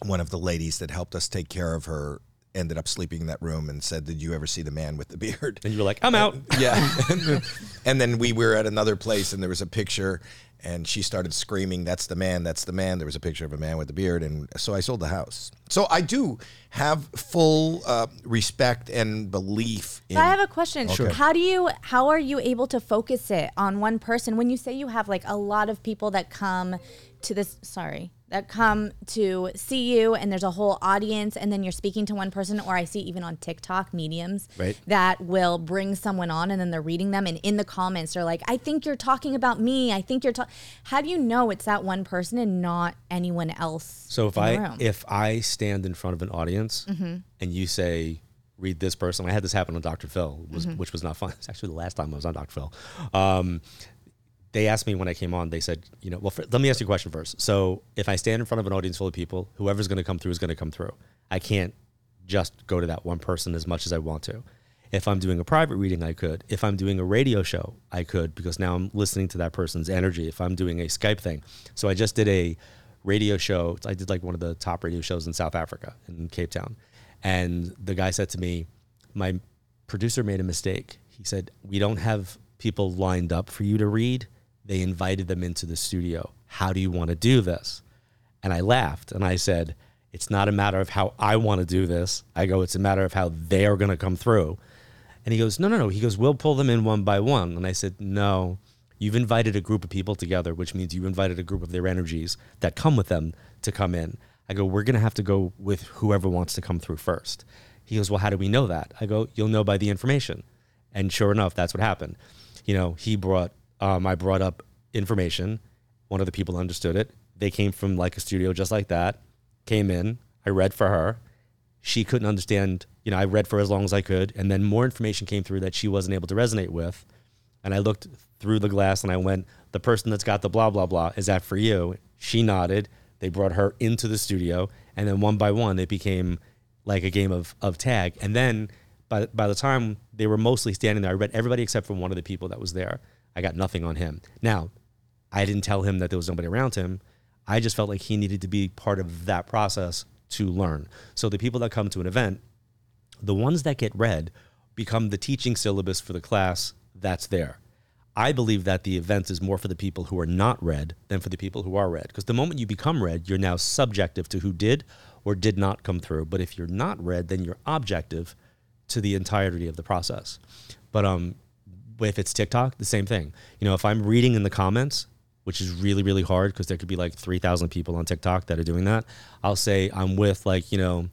one of the ladies that helped us take care of her ended up sleeping in that room and said, "Did you ever see the man with the beard?" and you were like, I'm out. Yeah. and, (laughs) then, and then we were at another place and there was a picture and she started screaming, That's the man, that's the man. There was a picture of a man with a beard. And so I sold the house. So I do have full uh, respect and belief in. So I have a question. Sure. How do you how are you able to focus it on one person when you say you have like a lot of people that come to this sorry, that come to see you and there's a whole audience and then you're speaking to one person or I see even on TikTok mediums Right. that will bring someone on and then they're reading them and in the comments they're like I think you're talking about me. I think you're talking How do you know it's that one person and not anyone else? So if I? Mm-hmm. if I stand in front of an audience and you say read this person, I had this happen on Dr. Phil, was, Mm-hmm. which was not fun. (laughs) It's actually the last time I was on Dr. Phil. Um, they asked me when I came on. They said, you know, well, for, let me ask you a question first. So if I stand in front of an audience full of people, whoever's going to come through is going to come through. I can't just go to that one person as much as I want to. If I'm doing a private reading, I could. If I'm doing a radio show, I could because now I'm listening to that person's energy. If I'm doing a Skype thing. So I just did a radio show. I did like one of the top radio shows in South Africa in Cape Town. And the guy said to me, My producer made a mistake. He said, We don't have people lined up for you to read. They invited them into the studio. How do you want to do this? And I laughed and I said, It's not a matter of how I want to do this. I go, It's a matter of how they are going to come through. And he goes, No, no, no. He goes, We'll pull them in one by one. And I said, No, you've invited a group of people together, which means you invited a group of their energies that come with them to come in. I go, We're going to have to go with whoever wants to come through first. He goes, Well, how do we know that? I go, You'll know by the information. And sure enough, that's what happened. You know, he brought, um, I brought up information. One of the people understood it. They came from like a studio just like that, came in. I read for her. She couldn't understand, you know, I read for as long as I could. And then more information came through that she wasn't able to resonate with. And I looked through the glass and I went, The person that's got the blah, blah, blah, is that for you? She nodded. They brought her into the studio. And then one by one, it became like a game of, of tag. And then by, by the time they were mostly standing there, I read everybody except for one of the people that was there. I got nothing on him. Now, I didn't tell him that there was nobody around him. I just felt like he needed to be part of that process to learn. So the people that come to an event, the ones that get read become the teaching syllabus for the class that's there. I believe that the event is more for the people who are not read than for the people who are read. Because the moment you become read, you're now subjective to who did or did not come through. But if you're not read, then you're objective to the entirety of the process. But um, if it's TikTok, the same thing. You know, if I'm reading in the comments, which is really really hard because there could be like 3000 people on TikTok that are doing that. I'll say I'm with like, you know,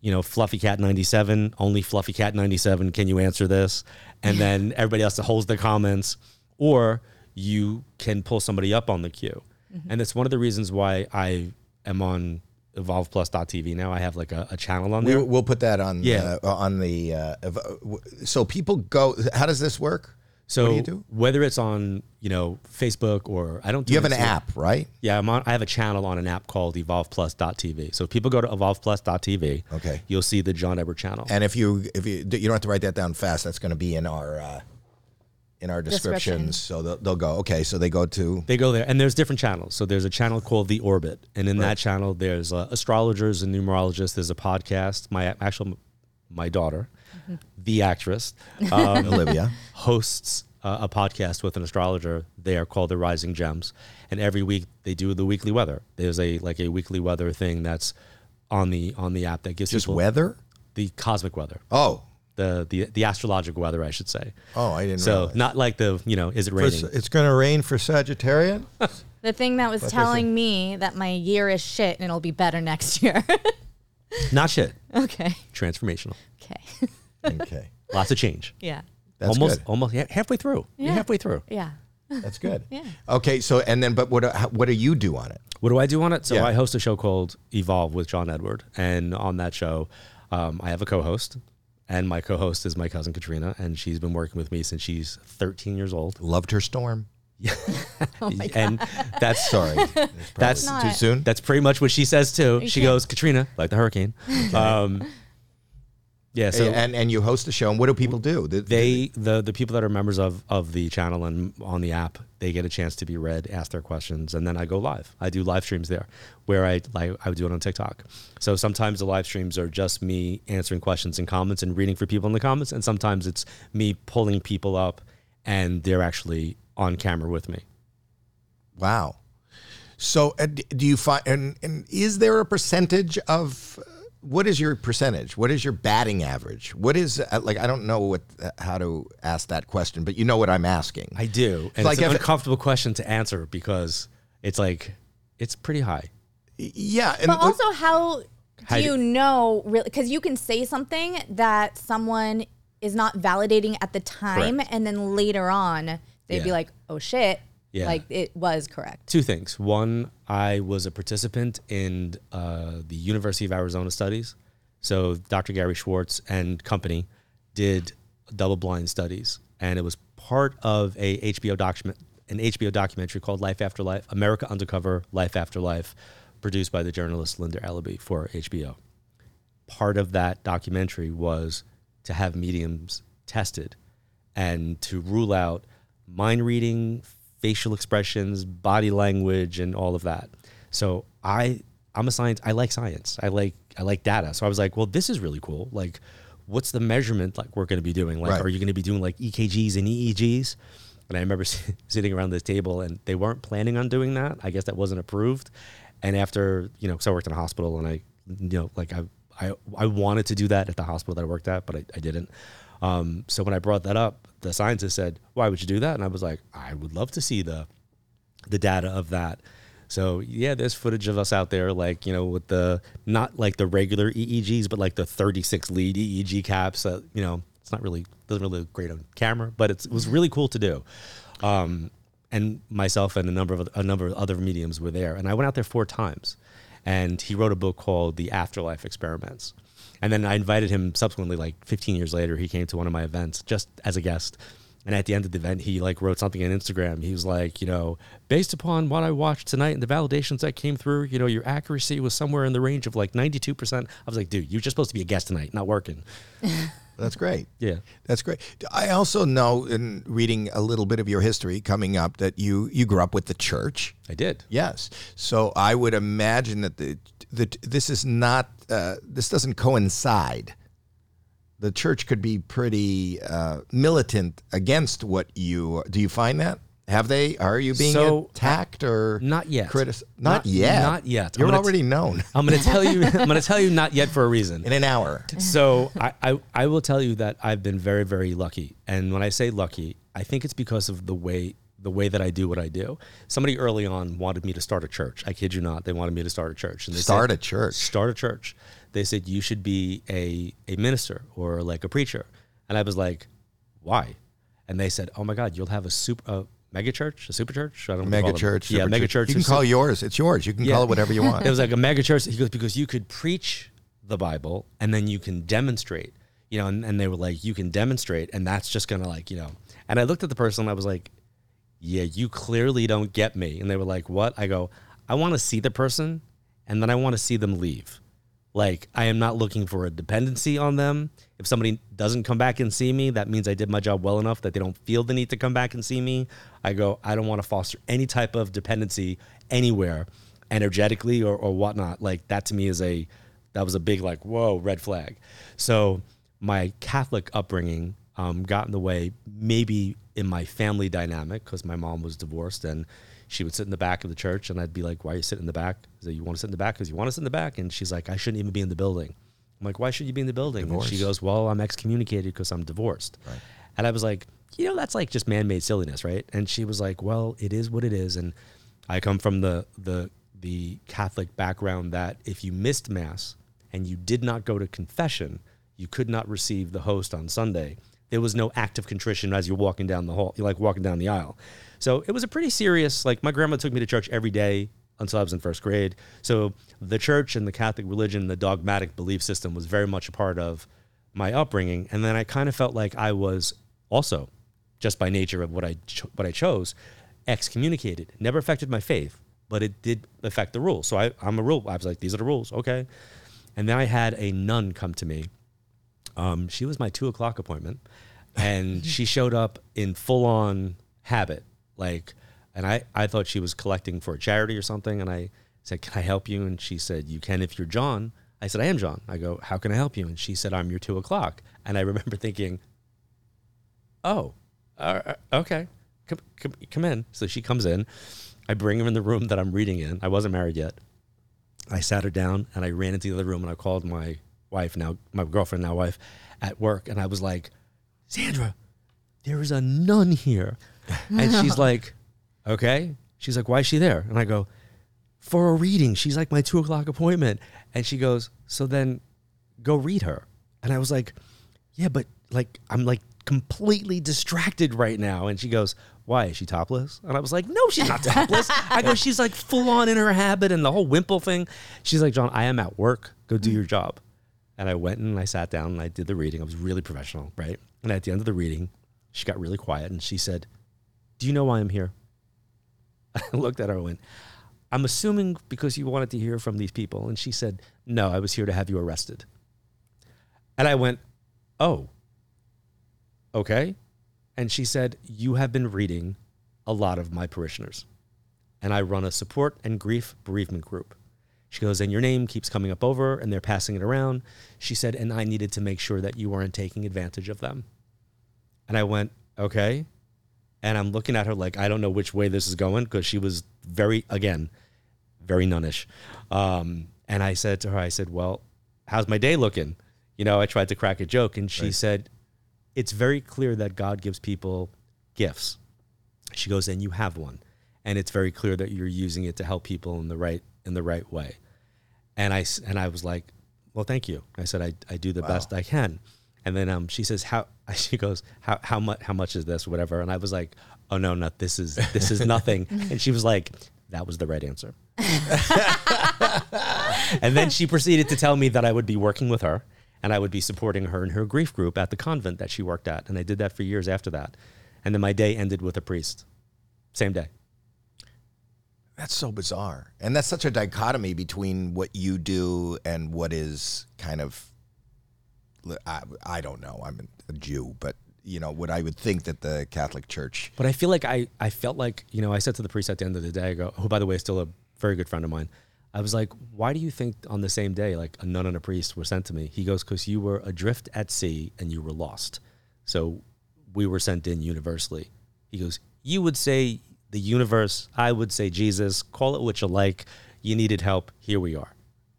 you know, Fluffy Cat 97, only Fluffy Cat 97, can you answer this? And then everybody else holds their comments or you can pull somebody up on the queue. Mm-hmm. And that's one of the reasons why I am on evolveplus.tv now. I have like a, a channel on there. we'll put that on Yeah. uh, on the uh, ev- so people go. How does this work? So what do you do? whether it's on, you know, Facebook or I don't do You have an app, right? Yeah, I'm on, I have a channel on an app called evolveplus.tv. So if people go to evolveplus.tv, Okay. you'll see the John Edward channel. And if you if you you don't have to write that down fast, that's going to be in our uh, in our Description. descriptions. So they'll, they'll go. Okay, so they go to they go there, and there's different channels. So there's a channel called The Orbit, and in that channel, there's uh, astrologers and numerologists. There's a podcast. My actual, my daughter, the actress, (laughs) um, Olivia. hosts uh, a podcast with an astrologer there called The Rising Gems, and every week they do the weekly weather. There's a like a weekly weather thing that's on the on the app that gives Just people weather. the cosmic weather, Oh, the the the astrological weather, I should say. oh, I didn't. Know. So realize. not like the you know is it For- raining? it's going to rain for Sagittarian. (laughs) The thing that was What telling me that my year is shit and it'll be better next (laughs) year. Not shit. okay. Transformational. Okay. okay, (laughs) Lots of change. yeah. that's almost good. almost yeah, halfway through. You're halfway through. Yeah. That's good. Yeah. Okay, so and then, but what uh, what do you do on it? What do I do on it? So Yeah. I host a show called Evolve with John Edward, and on that show, um, I have a co-host, and my co-host is my cousin Katrina, and she's been working with me since she's 13 years old. Loved her storm. (laughs) and that's Sorry, (laughs) that's too Not- soon. that's pretty much what she says too. She can't- goes, Katrina, like the hurricane. (laughs) Um, yeah. So and and you host a show, and what do people do? The- they the the people that are members of of the channel and on the app they get a chance to be read ask their questions and then i go live i do live streams there where i like i would do it on tiktok so sometimes the live streams are just me answering questions and comments and reading for people in the comments and sometimes it's me pulling people up and they're actually on camera with me Wow. So, uh, do you find and, and is there a percentage of what is your percentage? What is your batting average? What is uh, like? I don't know what uh, how to ask that question, but you know what I'm asking. i do and Like it's an if- uncomfortable question to answer because it's like it's pretty high yeah, and But also, how do How do- you know really? Because you can say something that someone is not validating at the time, Correct. and then later on they'd be like, "Oh shit!" Yeah. Like it was correct. two things. One, I was a participant in uh, the University of Arizona studies. So Dr. Gary Schwartz and company did double-blind studies, and it was part of a HBO document, an HBO documentary called Life After Life, America Undercover: Life After Life, produced by the journalist Linda Ellaby for HBO. Part of that documentary was to have mediums tested and to rule out mind reading, facial expressions, body language, and all of that. So I I'm a science. I like science. I like I like data. So I was like, well, this is really cool. Like, what's the measurement like we're going to be doing? Like, Right. are you going to be doing like EKGs and EEGs? And I remember (laughs) sitting around this table, and they weren't planning on doing that. I guess that wasn't approved. And after you know, because I worked in a hospital, and I, you know, like I, I, I wanted to do that at the hospital that I worked at, but I, I didn't. Um, so when I brought that up, the scientist said, "Why would you do that?" And I was like, "I would love to see the, the data of that." So yeah, there's footage of us out there, like you know, with the not like the regular EEGs, but like the 36 lead EEG caps. That you know, it's not really doesn't really look great on camera, but it was really cool to do. Um, and myself and a number of a number of other mediums were there, and I went out there four times. And he wrote a book called The Afterlife Experiments. And then I invited him subsequently, like 15 years later, he came to one of my events just as a guest. And at the end of the event, he like wrote something on Instagram. He was like, you know, based upon what I watched tonight and the validations that came through, you know, your accuracy was somewhere in the range of like 92%. I was like, dude, you're just supposed to be a guest tonight, not working. (laughs) That's great. Yeah. That's great. I also know in reading a little bit of your history coming up that you you grew up with the church. I did. Yes. So I would imagine that the that this is not uh, this doesn't coincide. The church could be pretty uh, militant against what you do. You find that? Have they? Are you being So, attacked or uh, Not yet. Critic- not, Not- yet. not yet. You're already known I'm going to tell you, (laughs) I'm going to tell you not yet for a reason. in an hour. so I, I, I will tell you that I've been very, very lucky. And when I say lucky, I think it's because of the way the way that I do what I do. Somebody early on wanted me to start a church. I kid you not. They wanted me to start a church. And they Start said, a church. Start a church. They said you should be a, a minister or like a preacher. And I was like, why? And they said, oh my God, you'll have a super a mega church, a super church. I don't Mega church. Yeah, mega church. You can call yours. It's yours. You can call it whatever you (laughs) want. it was like a mega church. He goes, because you could preach the Bible and then you can demonstrate, you know, and, and they were like, you can demonstrate, and that's just gonna like, you know. And I looked at the person and I was like, yeah, you clearly don't get me. And they were like, what? I go, I want to see the person and then I want to see them leave. Like, I am not looking for a dependency on them. If somebody doesn't come back and see me, that means I did my job well enough that they don't feel the need to come back and see me. I go, I don't want to foster any type of dependency anywhere, energetically or, or whatnot. Like, that to me is a, that was a big, like, whoa, red flag. So, my Catholic upbringing um, got in the way, maybe in my family dynamic, because my mom was divorced and she would sit in the back of the church, and I'd be like, "Why are you sitting in the back? Is it you want to sit in the back because you want to sit in the back?" And she's like, "I shouldn't even be in the building." I'm like, "Why should you be in the building?" And she goes, "Well, I'm excommunicated because I'm divorced." Right. And I was like, "You know, that's like just man-made silliness, right?" And she was like, "Well, it is what it is." And I come from the the the Catholic background that if you missed mass and you did not go to confession, you could not receive the host on Sunday. There was no act of contrition as you're walking down the hall. You're like walking down the aisle. So it was a pretty serious. Like my grandma took me to church every day until I was in first grade. So the church and the Catholic religion, the dogmatic belief system, was very much a part of my upbringing. And then I kind of felt like I was also, just by nature of what I cho- what I chose, excommunicated. Never affected my faith, but it did affect the rules. So I, I'm a rule. I was like, these are the rules, okay. And then I had a nun come to me. Um, she was my two o'clock appointment, and she showed up in full on habit, like, and I I thought she was collecting for a charity or something, and I said, "Can I help you?" And she said, "You can if you're John." I said, "I am John." I go, "How can I help you?" And she said, "I'm your two o'clock." And I (laughs) remember thinking, "Oh, uh, okay, come, come come in." So she comes in. I bring her in the room that I'm reading in. I wasn't married yet. I sat her down and I ran into the other room and I called my wife, now my girlfriend, now wife, at work. And I was like, Sandra, there is a nun here. (laughs) And she's (laughs) like, okay. She's like, why is she there? And I go, for a reading. She's like my two o'clock appointment. And she goes, so then go read her. And I was like, yeah, but like, I'm like completely distracted right now. And she goes, why? Is she topless? And I was like, no, she's not topless. I go, she's like full on in her habit and the whole wimple thing. She's like, John, I am at work. Go do your job. And I went and I sat down and I did the reading. I was really professional, right? And at the end of the reading, she got really quiet and she said, Do you know why I'm here? (laughs) I looked at her and went, I'm assuming because you wanted to hear from these people. And she said, No, I was here to have you arrested. And I went, Oh. okay. And she said, You have been reading a lot of my parishioners. And I run a support and grief bereavement group. She goes, And your name keeps coming up over and they're passing it around. She said, And I needed to make sure that you weren't taking advantage of them. And I went, Okay. And I'm looking at her like, I don't know which way this is going because she was very, again, very nunnish. Um, and I said to her, I said, Well, how's my day looking? You know, I tried to crack a joke. And she said, It's very clear that God gives people gifts. She goes, And you have one. And it's very clear that you're using it to help people in the right in the right way. And I and I was like, Well, thank you. I said, I, I do the best I can. And then um, she says, How (laughs) she goes, How how much how much is this? Whatever. And I was like, Oh no, no, this is this is nothing. (laughs) and she was like, That was the right answer. (laughs) and then she proceeded to tell me that I would be working with her and I would be supporting her in her grief group at the convent that she worked at. And I did that for years after that. And then my day ended with a priest. Same day. That's so bizarre. And that's such a dichotomy between what you do and what is kind of, I, I don't know, I'm a Jew, but, you know, what I would think that the Catholic Church, But I feel like I, I felt like, you know, I said to the priest at the end of the day, I go, who by the way is still a very good friend of mine. I was like, why do you think on the same day, like a nun and a priest were sent to me? He goes, because you were adrift at sea and you were lost. So we were sent in universally. He goes, you would say the universe, I would say Jesus, call it what you like. You needed help. Here we are.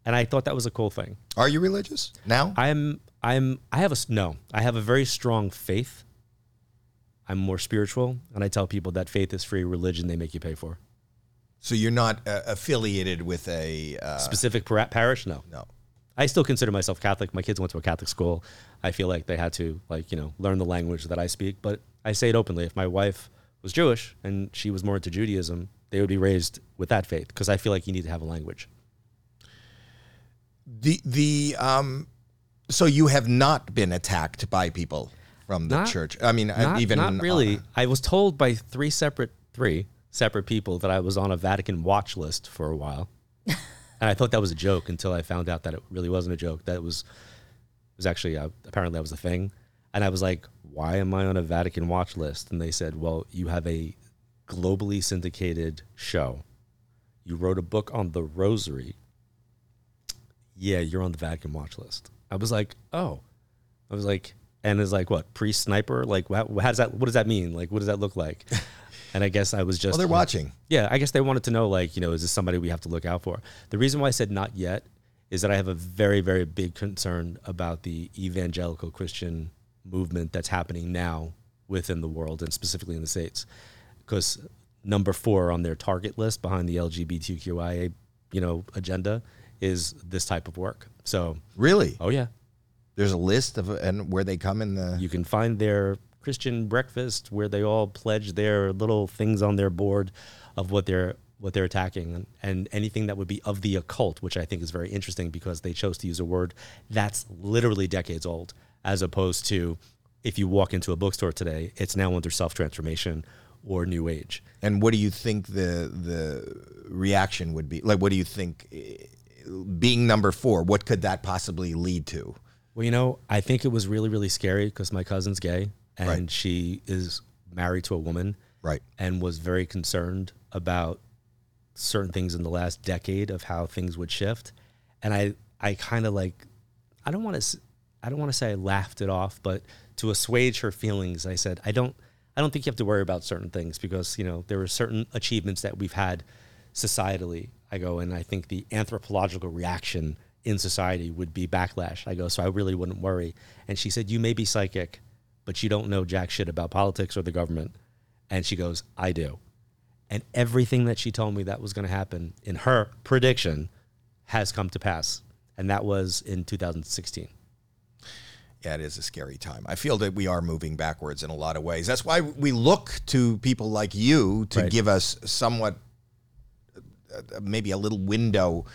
And I thought that was a cool thing. are you religious now? I'm I'm I have a no. I have a very strong faith. I'm more spiritual, and I tell people that faith is free. Religion they make you pay for. so you're not uh, affiliated with a, uh, Specific par- parish, no. no. I still consider myself Catholic. My kids went to a Catholic school. I feel like they had to like you know learn the language that I speak. But I say it openly. If my wife was Jewish and she was more into Judaism, they would be raised with that faith because I feel like you need to have a language. The, the, um, so you have not been attacked by people from the Not- church. I mean, Not, even not really. uh, I was told by three separate three separate people that I was on a Vatican watch list for a while, (laughs) and I thought that was a joke until I found out that it really wasn't a joke. That it was it was actually uh, apparently that was a thing, and I was like, "Why am I on a Vatican watch list?" And they said, "Well, you have a globally syndicated show. You wrote a book on the Rosary. Yeah, you're on the Vatican watch list." I was like, "Oh." I was like, and it's like what pre sniper? Like, how, how does that? What does that mean? Like, what does that look like? (laughs) And I guess I was just. well, they're watching. Yeah, I guess they wanted to know, like, you know, is this somebody we have to look out for? The reason why I said not yet is that I have a very, very big concern about the evangelical Christian movement that's happening now within the world and specifically in the states, because number four on their target list behind the LGBTQIA, you know, agenda is this type of work. So, Really? oh yeah, There's a list of and where they come in the. you can find their Christian breakfast where they all pledge their little things on their board of what they're what they're attacking and, and anything that would be of the occult, which I think is very interesting because they chose to use a word that's literally decades old, as opposed to if you walk into a bookstore today, it's now under self transformation or new age. And what do you think the the reaction would be? Like, what do you think, being number four, what could that possibly lead to? Well, you know, I think it was really, really scary because my cousin's gay and Right. she is married to a woman. Right. and was very concerned about certain things in the last decade of how things would shift and i i kind of like i don't want to i don't want to say i laughed it off but to assuage her feelings i said i don't i don't think you have to worry about certain things because you know there are certain achievements that we've had societally i go and i think the anthropological reaction in society would be backlash i go so i really wouldn't worry and she said you may be psychic but you don't know jack shit about politics or the government and she goes, I do. And everything that she told me that was going to happen in her prediction has come to pass. And that was in 2016. Yeah, it is a scary time. I feel that we are moving backwards in a lot of ways. That's why we look to people like you to Right. give us somewhat, maybe a little window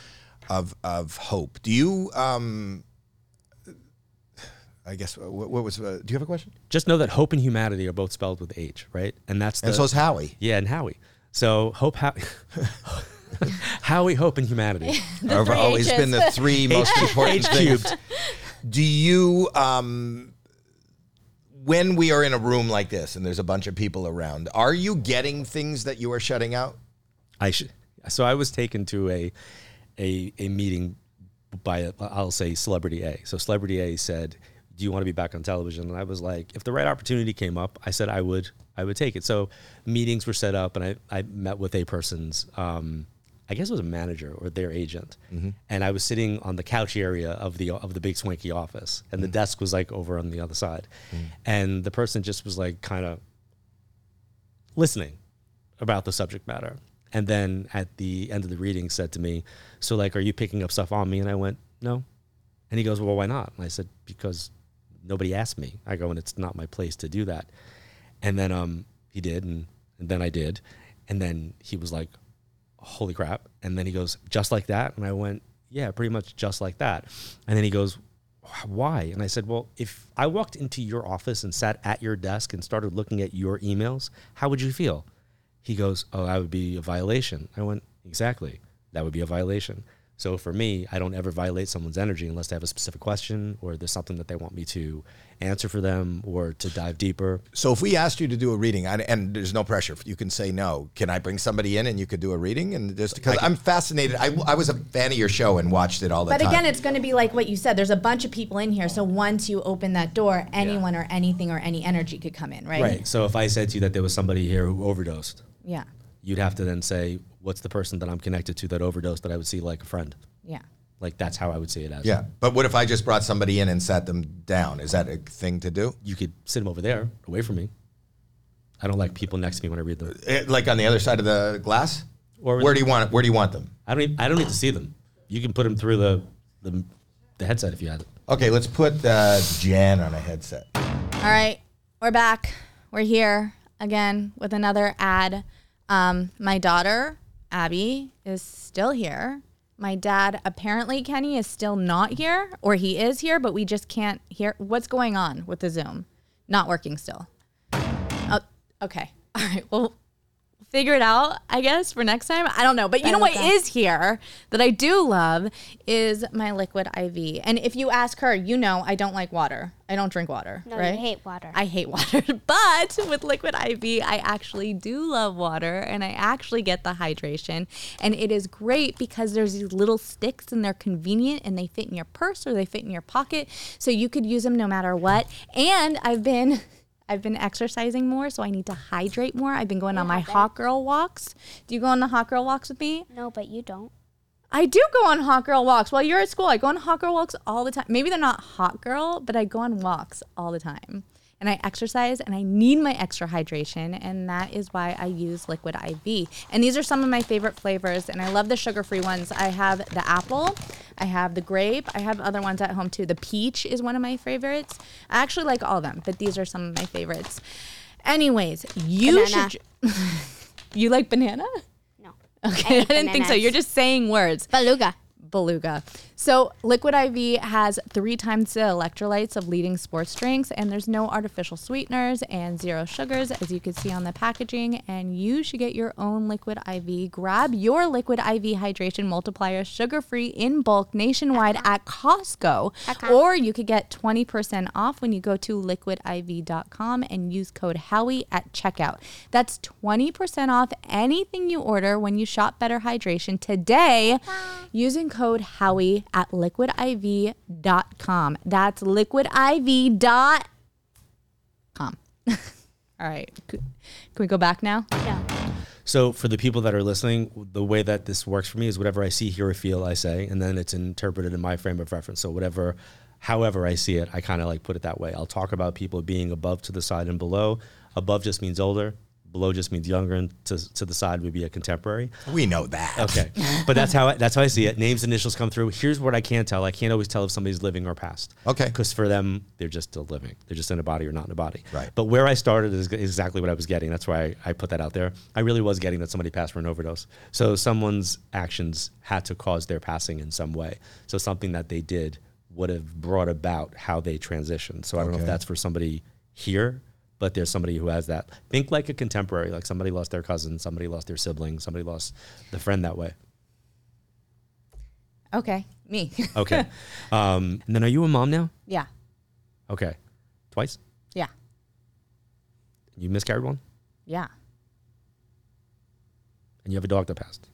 of of hope. Do you? Um, I guess what, what was? Uh, do you have a question? Just know that hope and humanity are both spelled with H, right? And that's the. And so is Howie. yeah, and Howie. So hope, Howie. (laughs) Howie, hope, and humanity. (laughs) Have always H's. been the three (laughs) most important H things. Do you? Um, when we are in a room like this and there's a bunch of people around, are you getting things that you are shutting out? I should. So I was taken to a a a meeting by a, I'll say celebrity A. So celebrity A said, "Do you want to be back on television?" And I was like, "If the right opportunity came up, I said I would I would take it." So meetings were set up, and I I met with a person's. Um, I guess it was a manager or their agent, mm-hmm. and I was sitting on the couch area of the of the big swanky office, and the mm. desk was like over on the other side, mm. and the person just was like kind of listening about the subject matter. And then at the end of the reading said to me, So like are you picking up stuff on me? And I went, No. And he goes, Well, why not? And I said, Because nobody asked me. I go, and it's not my place to do that. And then um he did and, and then I did. And then he was like, Holy crap. And then he goes, Just like that? And I went, Yeah, pretty much just like that. And then he goes, why? And I said, well, if I walked into your office and sat at your desk and started looking at your emails, how would you feel? He goes, oh, that would be a violation. I went, exactly. That would be a violation. So for me, I don't ever violate someone's energy unless they have a specific question or there's something that they want me to answer for them or to dive deeper. So if we asked you to do a reading, and, and there's no pressure, you can say no. Can I bring somebody in and you could do a reading? And just because I'm fascinated, I, I was a fan of your show and watched it all the But time. But again, it's going to be like what you said. There's a bunch of people in here, so once you open that door, anyone or anything or any energy could come in, right? Right. So if I said to you that there was somebody here who overdosed, Yeah. you'd have to then say, what's the person that I'm connected to that overdosed that I would see like a friend? Yeah. Like that's how I would see it as. yeah, but what if I just brought somebody in and sat them down? Is that a thing to do? You could sit them over there, away from me. I don't like people next to me when I read them. Eh, Like on the other side of the glass? Or where do you want? Where do you want them? I don't. Even, I don't need to see them. You can put them through the the, the headset if you had it. Okay, let's put uh, Jan on a headset. All right, we're back. We're here again with another ad. Um, my daughter, Abby, is still here. My dad, apparently, Kenny, is still not here, or he is here, but we just can't hear. What's going on with the Zoom? Not working still. Oh, okay. (laughs) All right. Well, figure it out, I guess, for next time. I don't know. But you know what Okay. is here that I do love is my liquid IV. And if you ask her, you know I don't like water. I don't drink water. No, right? you hate water. I hate water. (laughs) But with liquid IV, I actually do love water and I actually get the hydration. And it is great because there's these little sticks and they're convenient and they fit in your purse or they fit in your pocket. So you could use them no matter what. And I've been (laughs) I've been exercising more, so I need to hydrate more. I've been going on my hot girl walks. Do you go on the hot girl walks with me? no, but you don't. I do go on hot girl walks. While you're at school, I go on hot girl walks all the time. Maybe they're not hot girl, but I go on walks all the time. And I exercise and I need my extra hydration. And that is why I use Liquid IV. And these are some of my favorite flavors. And I love the sugar free ones. I have the apple, I have the grape, I have other ones at home too. The peach is one of my favorites. I actually like all of them, but these are some of my favorites. Anyways, you Banana. should. (laughs) you like banana? No. Okay, I, hate didn't think so. You're just saying words. Beluga. Beluga. So, Liquid IV has three times the electrolytes of leading sports drinks, and there's no artificial sweeteners and zero sugars, as you can see on the packaging. And you should get your own Liquid IV. Grab your Liquid IV hydration multiplier sugar free in bulk nationwide at Costco, or you could get 20% off when you go to liquidiv.com and use code Howie at checkout. That's 20% off anything you order when you shop Better Hydration today using code Howie at liquidiv.com. That's liquidiv.com. (laughs) All right. Can we go back now? No. So for the people that are listening, the way that this works for me is whatever I see, hear, or feel, I say, and then it's interpreted in my frame of reference. So whatever, however I see it, I kind of like put it that way. I'll talk about people being above to the side and below. Above just means older. Below just means younger, and to, to the side would be a contemporary. We know that. Okay, (laughs) but that's how I, that's how I see it. Names, initials come through. Here's what I can't tell. I can't always tell if somebody's living or past. Okay. because for them, they're just still living. They're just in a body or not in a body. Right. But where I started is exactly what I was getting. That's why I, I put that out there. I really was getting that somebody passed for an overdose. So someone's actions had to cause their passing in some way. So something that they did would have brought about how they transitioned. So I don't know if that's for somebody here. But there's somebody who has that. Think like a contemporary, like somebody lost their cousin, somebody lost their sibling, somebody lost the friend that way. Okay. Me. (laughs) Okay. um, and then are you a mom now? yeah. Okay. Twice? Yeah. You miscarried one, Yeah. and you have a dog that passed.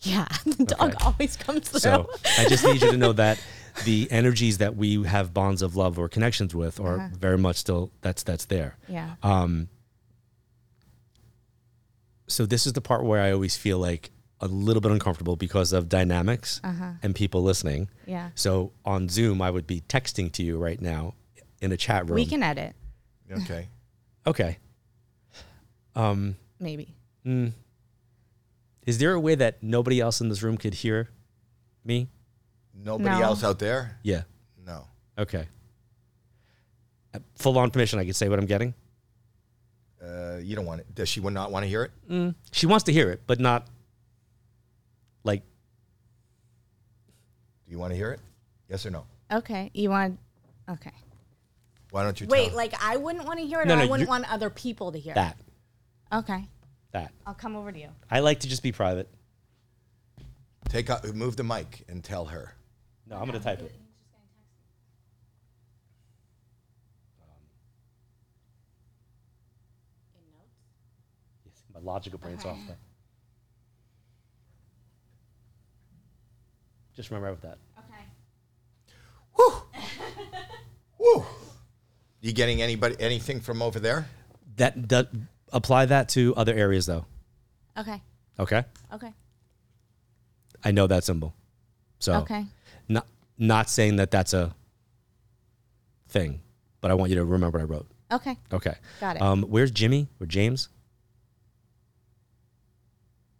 Yeah. (laughs) The dog Okay. always comes through. So I just need you to know that (laughs) the energies that we have bonds of love or connections with are Uh-huh. very much still that's that's there. yeah. Um, so this is the part where I always feel like a little bit uncomfortable because of dynamics Uh-huh. and people listening. Yeah. So on Zoom, I would be texting to you right now in a chat room. We can edit, Okay. (laughs) Okay. Um, maybe. mm, is there a way that nobody else in this room could hear me? Nobody No. else out there? Yeah. No. Okay. Uh, Full on permission, I could say what I'm getting. Uh, you don't want it. Does she not want to hear it? Mm, she wants to hear it, but not like Do you want to hear it? Yes or no? Okay. You want, okay. Why don't you Wait, tell like I wouldn't want to hear it No, or no, I wouldn't want other people to hear that. it. Okay. That. I'll come over to you. I like to just be private. Take out, move the mic and tell her. No, I'm gonna type it. Um, yes, my logical brain's off. There. Just remember with that. Okay. Woo! (laughs) Woo. You getting anybody anything from over there? That, that apply that to other areas though. Okay. Okay, Okay. I know that symbol. So Okay. Not not saying that that's a thing, but I want you to remember what I wrote. Okay. Okay. Got it. Um, where's Jimmy or James?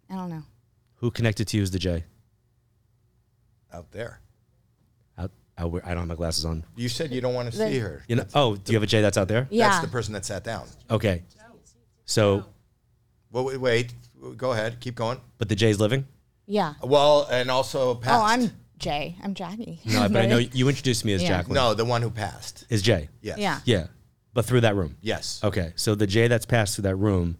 I don't know. Who connected to you is the J? Out there. Out, out where, I don't have my glasses on. You said you don't want to The- see her. You know? Oh, do you have a J that's out there? Yeah. That's the person that sat down. Okay. So, Well, wait, wait. Go ahead. Keep going. but the J's living? yeah. Well, and also passed. Oh, I'm Jay. I'm Jackie. No, but I (laughs) know you introduced me as Yeah. Jacqueline. No, the one who passed. Is Jay? Yes. Yeah. Yeah. But through that room. Yes. Okay. So the Jay that's passed through that room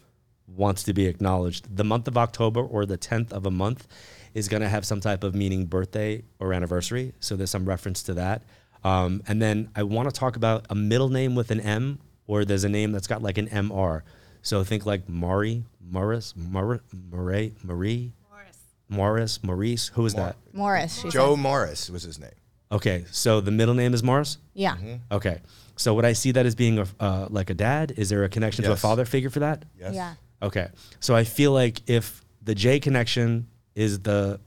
wants to be acknowledged. The month of October or the 10th of a month is going to have some type of meaning birthday or anniversary. So there's some reference to that. Um, and then I want to talk about a middle name with an M or there's a name that's got like an MR. So think like Mari, Morris, Murray, Murray, Marie, Morris, Maurice. Who is that? Morris. She Joe said. Morris was his name. Okay. So the middle name is Morris? Yeah. Okay. So would I see that as being a, uh, like a dad? Is there a connection to a Yes. father figure for that? Yes. Yeah. Okay. So I feel like if the J connection is the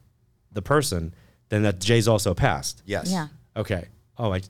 the person, then that J's also passed. Yes. Yeah. Okay. Oh, I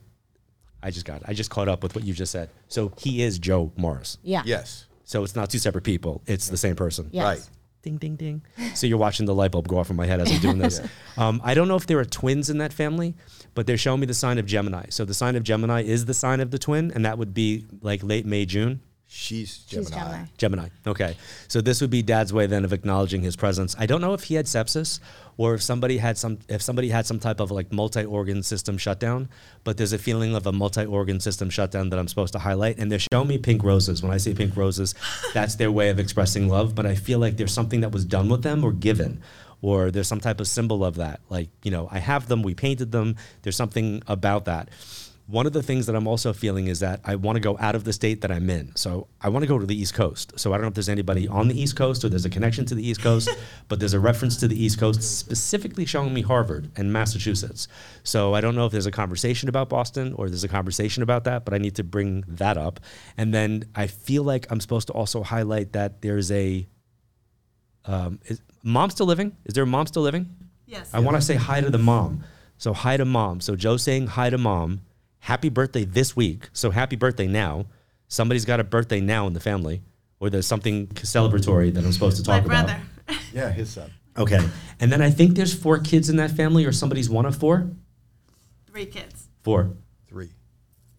I just got it. I just caught up with what you just said. So he is Joe Morris. Yeah. Yes. So it's not two separate people. It's the same person. Yes. Right. Ding ding ding. (laughs) So you're watching the light bulb go off in my head as I'm doing this. (laughs) um, I don't know if there are twins in that family, but they're showing me the sign of Gemini. So the sign of Gemini is the sign of the twin, and that would be like late May June. She's She's Gemini. Gemini. Gemini. Okay. So this would be dad's way then of acknowledging his presence. I don't know if he had sepsis or if somebody had some if somebody had some type of like multi-organ system shutdown, but there's a feeling of a multi-organ system shutdown that I'm supposed to highlight and they're showing me pink roses. When I say pink roses, (laughs) that's their way of expressing love, but I feel like there's something that was done with them or given or there's some type of symbol of that. Like, you know, I have them, we painted them. There's something about that. One of the things that I'm also feeling is that I want to go out of the state that I'm in. So I want to go to the East Coast. So I don't know if there's anybody on the East Coast or there's a connection to the East Coast, (laughs) but there's a reference to the East Coast specifically showing me Harvard and Massachusetts. So I don't know if there's a conversation about Boston or there's a conversation about that, but I need to bring that up. And then I feel like I'm supposed to also highlight that there's a um, is mom still living? Is there a mom still living? Yes. I want to say hi to the mom. So hi to mom. So Joe saying hi to mom. Happy birthday this week. So happy birthday now. Somebody's got a birthday now in the family, or there's something celebratory that I'm supposed to talk about. My brother. (laughs) Yeah, his son. Okay. And then I think there's four kids in that family, or somebody's one of four. Three kids. Four. Three.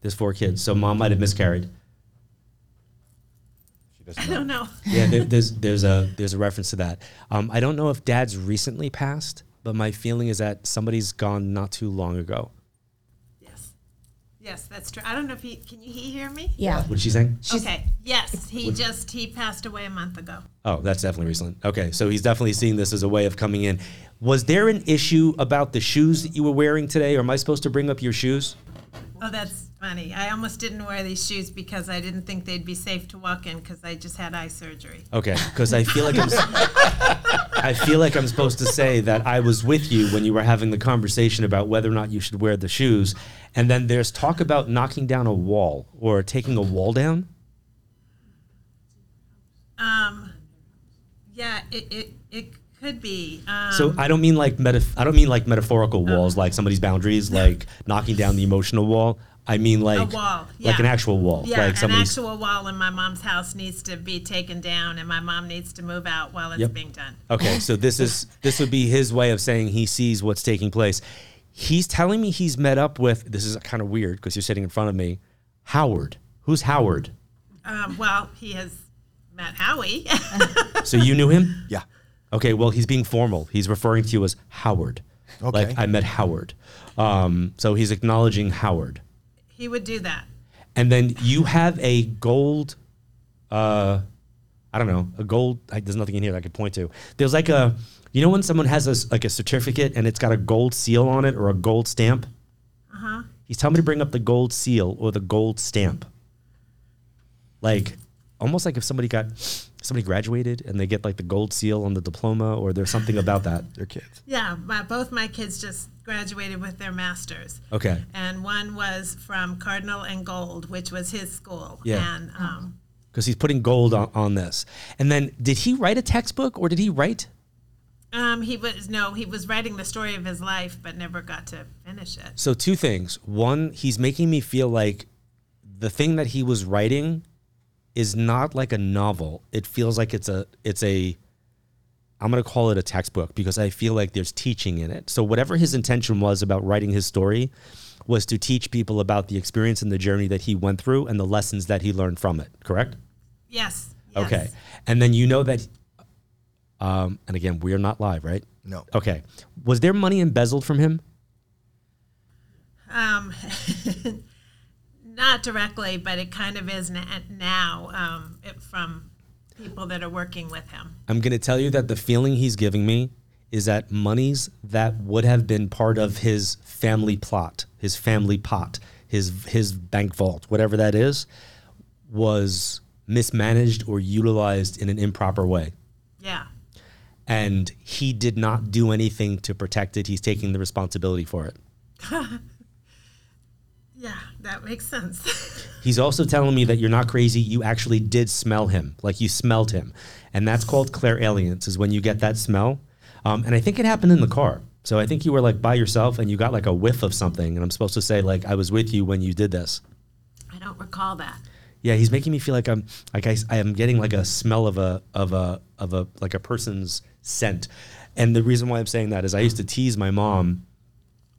There's four kids. So mom might have miscarried. She doesn't I don't know. Yeah, there, there's there's a there's a reference to that. Um, I don't know if dad's recently passed, but my feeling is that somebody's gone not too long ago. Yes. Yes, that's true. I don't know if he can you he hear me? Yeah. What's she saying? okay. Yes, he just he passed away a month ago. Oh, that's definitely recent. Okay, so he's definitely seeing this as a way of coming in. Was there an issue about the shoes that you were wearing today, or am I supposed to bring up your shoes? Oh, that's funny. I almost didn't wear these shoes because I didn't think they'd be safe to walk in because I just had eye surgery. Okay, because I feel like I'm. I feel like I'm supposed to say that I was with you when you were having the conversation about whether or not you should wear the shoes, and then there's talk about knocking down a wall or taking a wall down. Um, yeah, it, it, it could be. Um, So I don't mean like meta. I don't mean like metaphorical walls, like somebody's boundaries, like knocking down the emotional wall. I mean like wall, yeah. like an actual wall, yeah, like an actual wall in my mom's house needs to be taken down, and my mom needs to move out while it's Yep. being done. Okay, so this is (laughs) this would be his way of saying he sees what's taking place. He's telling me he's met up with. This is kind of weird because you're sitting in front of me. Howard, who's Howard? Um, well, he has met Howie. So you knew him? (laughs) Yeah. Okay, well he's being formal. He's referring to you as Howard. Okay. Like I met Howard. Um, so he's acknowledging Howard. he would do that. And then you have a gold, uh, I don't know, a gold. I, there's nothing in here that I could point to. There's like a, you know, when someone has a s like a certificate and it's got a gold seal on it or a gold stamp. Uh huh. He's telling me to bring up the gold seal or the gold stamp. Like, almost like if somebody got, somebody graduated and they get like the gold seal on the diploma or there's something about that. (laughs) They're kids. Yeah, my, both my kids just graduated with their masters. Okay. And one was from Cardinal and Gold, which was his school. Yeah. And um, Because he's putting gold on, on this. And then, did he write a textbook or did he write? um, he was no, he was writing the story of his life, but never got to finish it. So two things. One, he's making me feel like the thing that he was writing is not like a novel. It feels like it's a it's a I'm going to call it a textbook because I feel like there's teaching in it. So whatever his intention was about writing his story was to teach people about the experience and the journey that he went through and the lessons that he learned from it, correct? Yes. yes. Okay. And then you know that um and again, we're not live, right? No. Okay. Was there money embezzled from him? Um, (laughs) not directly, but it kind of is now um, it, from people that are working with him. I'm going to tell you that the feeling he's giving me is that monies that would have been part of his family plot, his family pot, his his bank vault, whatever that is, was mismanaged or utilized in an improper way. Yeah. And he did not do anything to protect it. He's taking the responsibility for it. (laughs) Yeah, that makes sense. (laughs) He's also telling me that you're not crazy. You actually did smell him, like you smelled him, and that's called clairalience. Is when you get that smell, um, and I think it happened in the car. So I think you were like by yourself, and you got like a whiff of something, and I'm supposed to say like I was with you when you did this. I don't recall that. Yeah, he's making me feel like I'm like I, I am getting like a smell of a of a of a like a person's scent, and the reason why I'm saying that is I used to tease my mom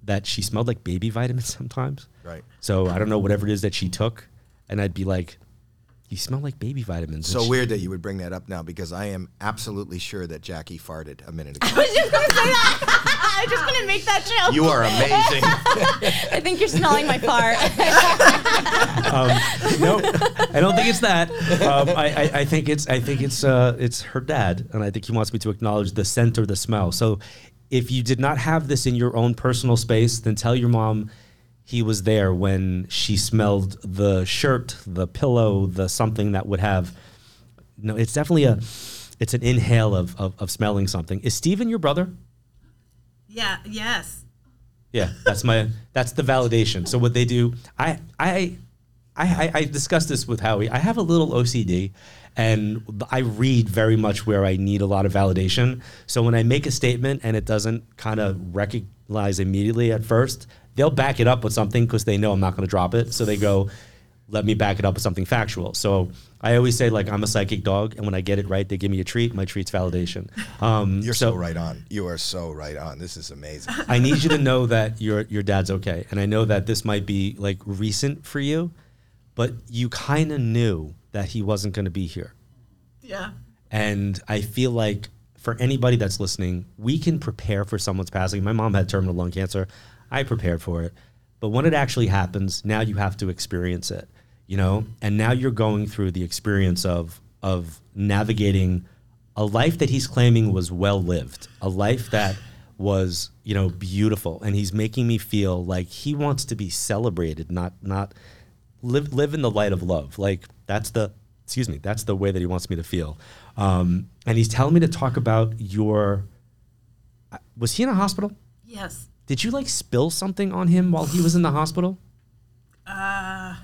that she smelled like baby vitamins (laughs) sometimes. Right. So I don't know whatever it is that she took, and I'd be like, "You smell like baby vitamins." So she- weird that you would bring that up now because I am absolutely sure that Jackie farted a minute (laughs) ago. I was just gonna say that. I was just gonna make that joke. you are amazing. (laughs) I think you're smelling my fart. (laughs) no, I don't think it's that. Um, I, I, I think it's I think it's uh, it's her dad, and I think he wants me to acknowledge the scent or the smell. So, if you did not have this in your own personal space, then tell your mom he was there when she smelled the shirt, the pillow, the something that would have. No, it's definitely a. It's an inhale of, of, of smelling something. Is Steven your brother? Yeah, yes. Yeah, that's my that's the validation. So what they do, I I I I, I discussed this with Howie. I have a little OCD, and I read very much where I need a lot of validation. So when I make a statement and it doesn't kind of recognize immediately at first, they'll back it up with something because they know I'm not going to drop it. So they go, "Let me back it up with something factual." So I always say like I'm a psychic dog, and when I get it right, they give me a treat. My treat's validation. Um, You're so, right on. You are so right on. This is amazing. (laughs) I need you to know that your your dad's okay, and I know that this might be like recent for you, but you kind of knew that he wasn't going to be here, Yeah. and I feel like for anybody that's listening, we can prepare for someone's passing. My mom had terminal lung cancer, I prepared for it, but when it actually happens, now you have to experience it, you know, and now you're going through the experience of of navigating a life that he's claiming was well lived, a life that was you know beautiful, and he's making me feel like he wants to be celebrated, not not live live in the light of love. Like that's the excuse me, that's the way that he wants me to feel. Um, and he's telling me to talk about your. Was he in a hospital? Yes. Did you like spill something on him while he was in the (laughs) hospital? Uh, I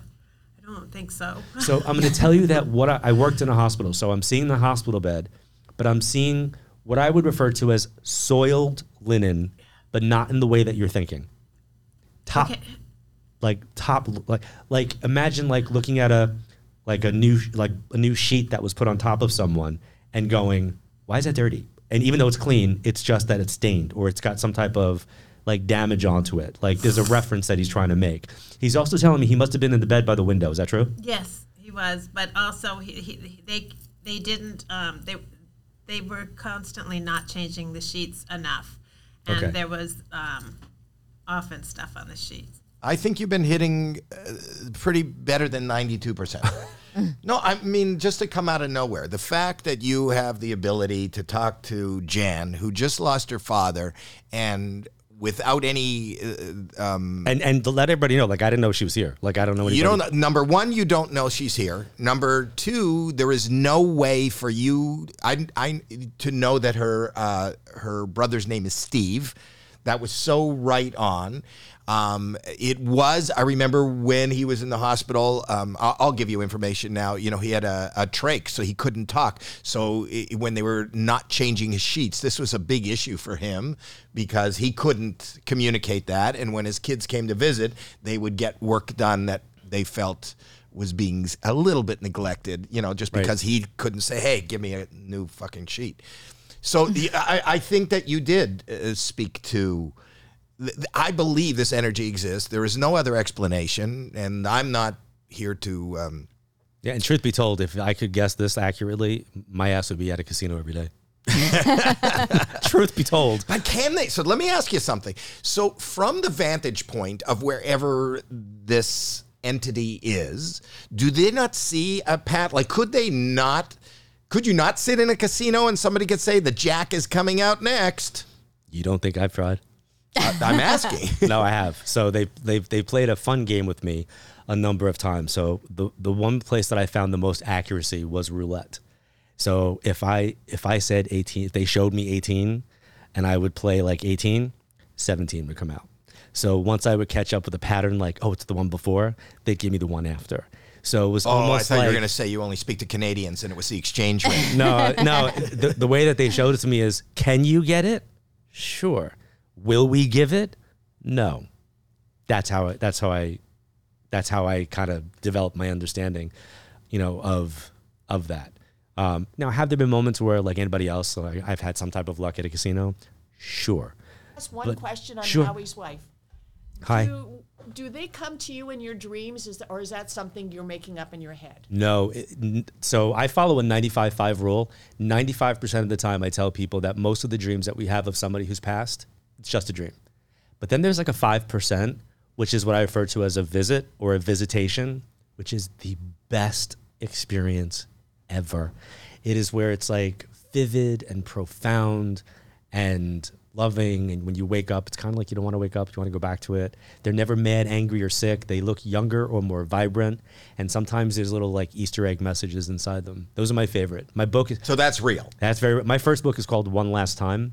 don't think so. So I'm going to tell you that what I, I worked in a hospital, so I'm seeing the hospital bed, but I'm seeing what I would refer to as soiled linen, but not in the way that you're thinking. Top, Okay. like top, like like imagine like looking at a like a new like a new sheet that was put on top of someone and going, why is that dirty? And even though it's clean, it's just that it's stained or it's got some type of like damage onto it. Like there's a reference that he's trying to make. He's also telling me he must have been in the bed by the window. Is that true? Yes, he was, but also he, he, he- they they didn't um, they they were constantly not changing the sheets enough, and Okay. there was um, often stuff on the sheets. I think you've been hitting uh, pretty better than 92%. (laughs) no, I mean, just to come out of nowhere, the fact that you have the ability to talk to Jan, who just lost her father, and without any, uh, um, And and to let everybody know, like I didn't know she was here. Like I don't know. Anybody. you don't, number one, you don't know she's here. Number two, there is no way for you, I, I, to know that her, uh, her brother's name is Steve. That was so right on. Um, it was. I remember when he was in the hospital. Um, I'll, I'll give you information now. You know, he had a, a trach, so he couldn't talk. So i when they were not changing his sheets, this was a big issue for him because he couldn't communicate that. And when his kids came to visit, they would get work done that they felt was being a little bit neglected. You know, just Right. because he couldn't say, "Hey, give me a new fucking sheet." So the, I, I think that you did uh, speak to. Th- th- I believe this energy exists. There is no other explanation, and I'm not here to. Um, Yeah, and truth be told, if I could guess this accurately, my ass would be at a casino every day. (laughs) (laughs) truth be told, but can they? So let me ask you something. So from the vantage point of wherever this entity is, do they not see a path? Like, could they not? Could you not sit in a casino and somebody could say the jack is coming out next? you don't think I've tried? I, I'm asking. (laughs) no, I have. So they they've they played a fun game with me a number of times. So the the one place that I found the most accuracy was roulette. So if I if I said 18, if they showed me 18 and I would play like 18, 17 would come out. So once I would catch up with a pattern like, oh, it's the one before, they'd give me the one after. So it was Oh, I almost thought like you were going to say you only speak to Canadians and it was the exchange rate. (laughs) no, no. The, the way that they showed it to me is, can you get it? Sure. Will we give it? No. That's how. I, that's how I. That's how I kind of developed my understanding, you know, of of that. Um, now, have there been moments where, like anybody else, like I've had some type of luck at a casino? Sure. Just one But- question on sure. Howie's wife. Hi. Do, do they come to you in your dreams, is or is that something you're making up in your head? No. It, so I follow a 95 5 rule. 95% of the time, I tell people that most of the dreams that we have of somebody who's passed, it's just a dream. But then there's like a 5%, which is what I refer to as a visit or a visitation, which is the best experience ever. It is where it's like vivid and profound and loving. And when you wake up, it's kind of like you don't want to wake up, you want to go back to it. They're never mad, angry, or sick. They look younger or more vibrant. And sometimes there's little like Easter egg messages inside them. Those are my favorite. My book is So that's real. that's very. My first book is called One Last Time,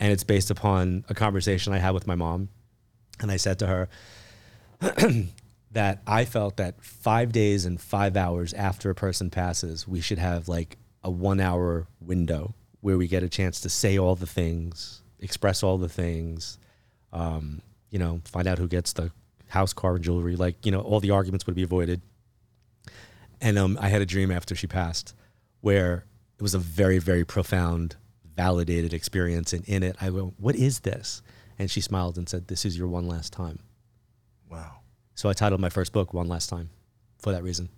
and it's based upon a conversation I had with my mom, and I said to her (clears throat) that I felt that five days and five hours after a person passes, we should have like a one-hour window where we get a chance to say all the things, express all the things, um, you know, find out who gets the house, car, and jewelry. Like you know, all the arguments would be avoided. And um, I had a dream after she passed where it was a very, very profound, validated experience. And in it, I go, What is this? And she smiled and said, This is your one last time. Wow. So I titled my first book One Last Time for that reason.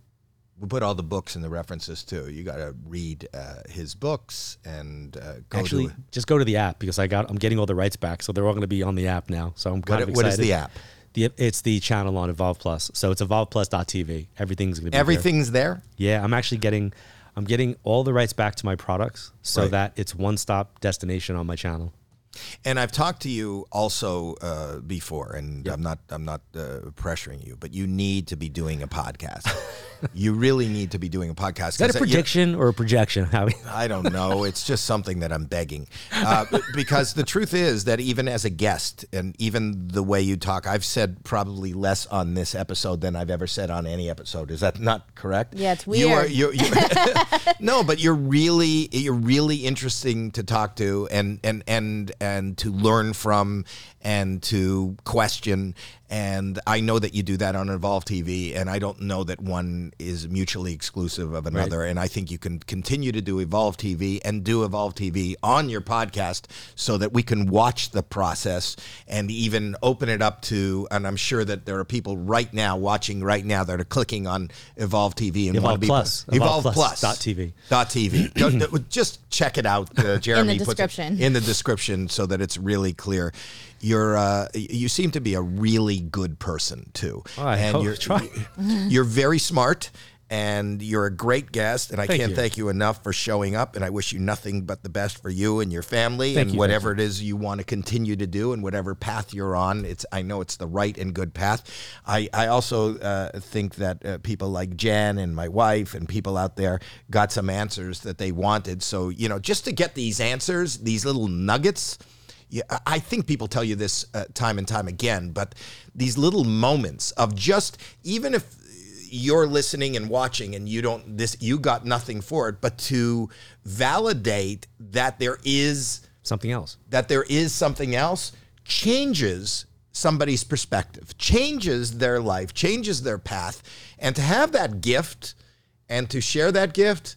We put all the books and the references too. You got to read uh, his books and uh, go Actually, to. just go to the app because I got I'm getting all the rights back, so they're all going to be on the app now. So I'm kind What, of what excited. is the app? The, it's the channel on Evolve Plus. So it's evolveplus.tv. Everything's going to be there. Everything's there. Yeah, I'm actually getting I'm getting all the rights back to my products so Right. that it's one stop destination on my channel. And I've talked to you also uh, before, and I'm not I'm not uh, pressuring you, but you need to be doing a podcast. (laughs) you really need to be doing a podcast. Is that a 'cause you're- prediction or a projection? (laughs) I don't know. It's just something that I'm begging. Uh, because the truth is that even as a guest, and even the way you talk, I've said probably less on this episode than I've ever said on any episode. Is that not correct? Yeah, it's weird. You are, weird. you you (laughs) (laughs) no, but you're really you're really interesting to talk to and and and and to learn from and to question. And I know that you do that on Evolve TV, and I don't know that one is mutually exclusive of another. And I think you can continue to do Evolve TV and do Evolve TV on your podcast so that we can watch the process and even open it up to. And I'm sure that there are people right now watching right now that are clicking on Evolve TV and Evolve want to be Plus. Evolve, Evolve Plus. Plus dot TV. Dot TV. (clears throat) Don't- don't- Just check it out. Uh, Jeremy puts it description. in the description so that it's really clear. You're uh, you seem to be a really good person too, I and you're you're very smart. And you're a great guest, and I Thank can't you. thank you enough for showing up. And I wish you nothing but the best for you and your family, Thank and you, whatever it is you want to continue to do, and whatever path you're on. It's I know it's the right and good path. I I also uh, think that uh, people like Jan and my wife and people out there got some answers that they wanted. So you know, just to get these answers, these little nuggets. Yeah, I- I think people tell you this uh, time and time again, but these little moments of just even if you're listening and watching and you don't this you got nothing for it, but to validate that there is Something else. that there is something else changes somebody's perspective, changes their life, changes their path, and to have that gift and to share that gift,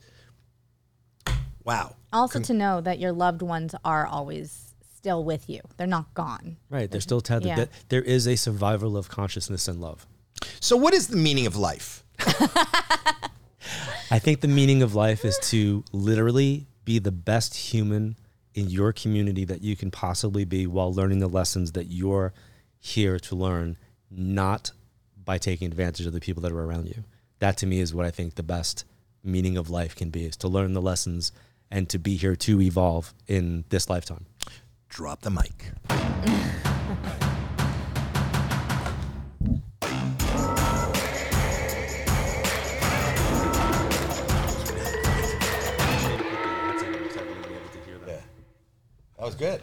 wow. Also, to know that your loved ones are always still with you. They're not gone. Right. They're still tethered. Yeah. There is a survival of consciousness and love. So, what is the meaning of life? (laughs) I think the meaning of life is to literally be the best human in your community that you can possibly be while learning the lessons that you're here to learn, not by taking advantage of the people that are around you. That to me is what I think the best meaning of life can be is to learn the lessons and to be here to evolve in this lifetime. Drop the mic. That was good.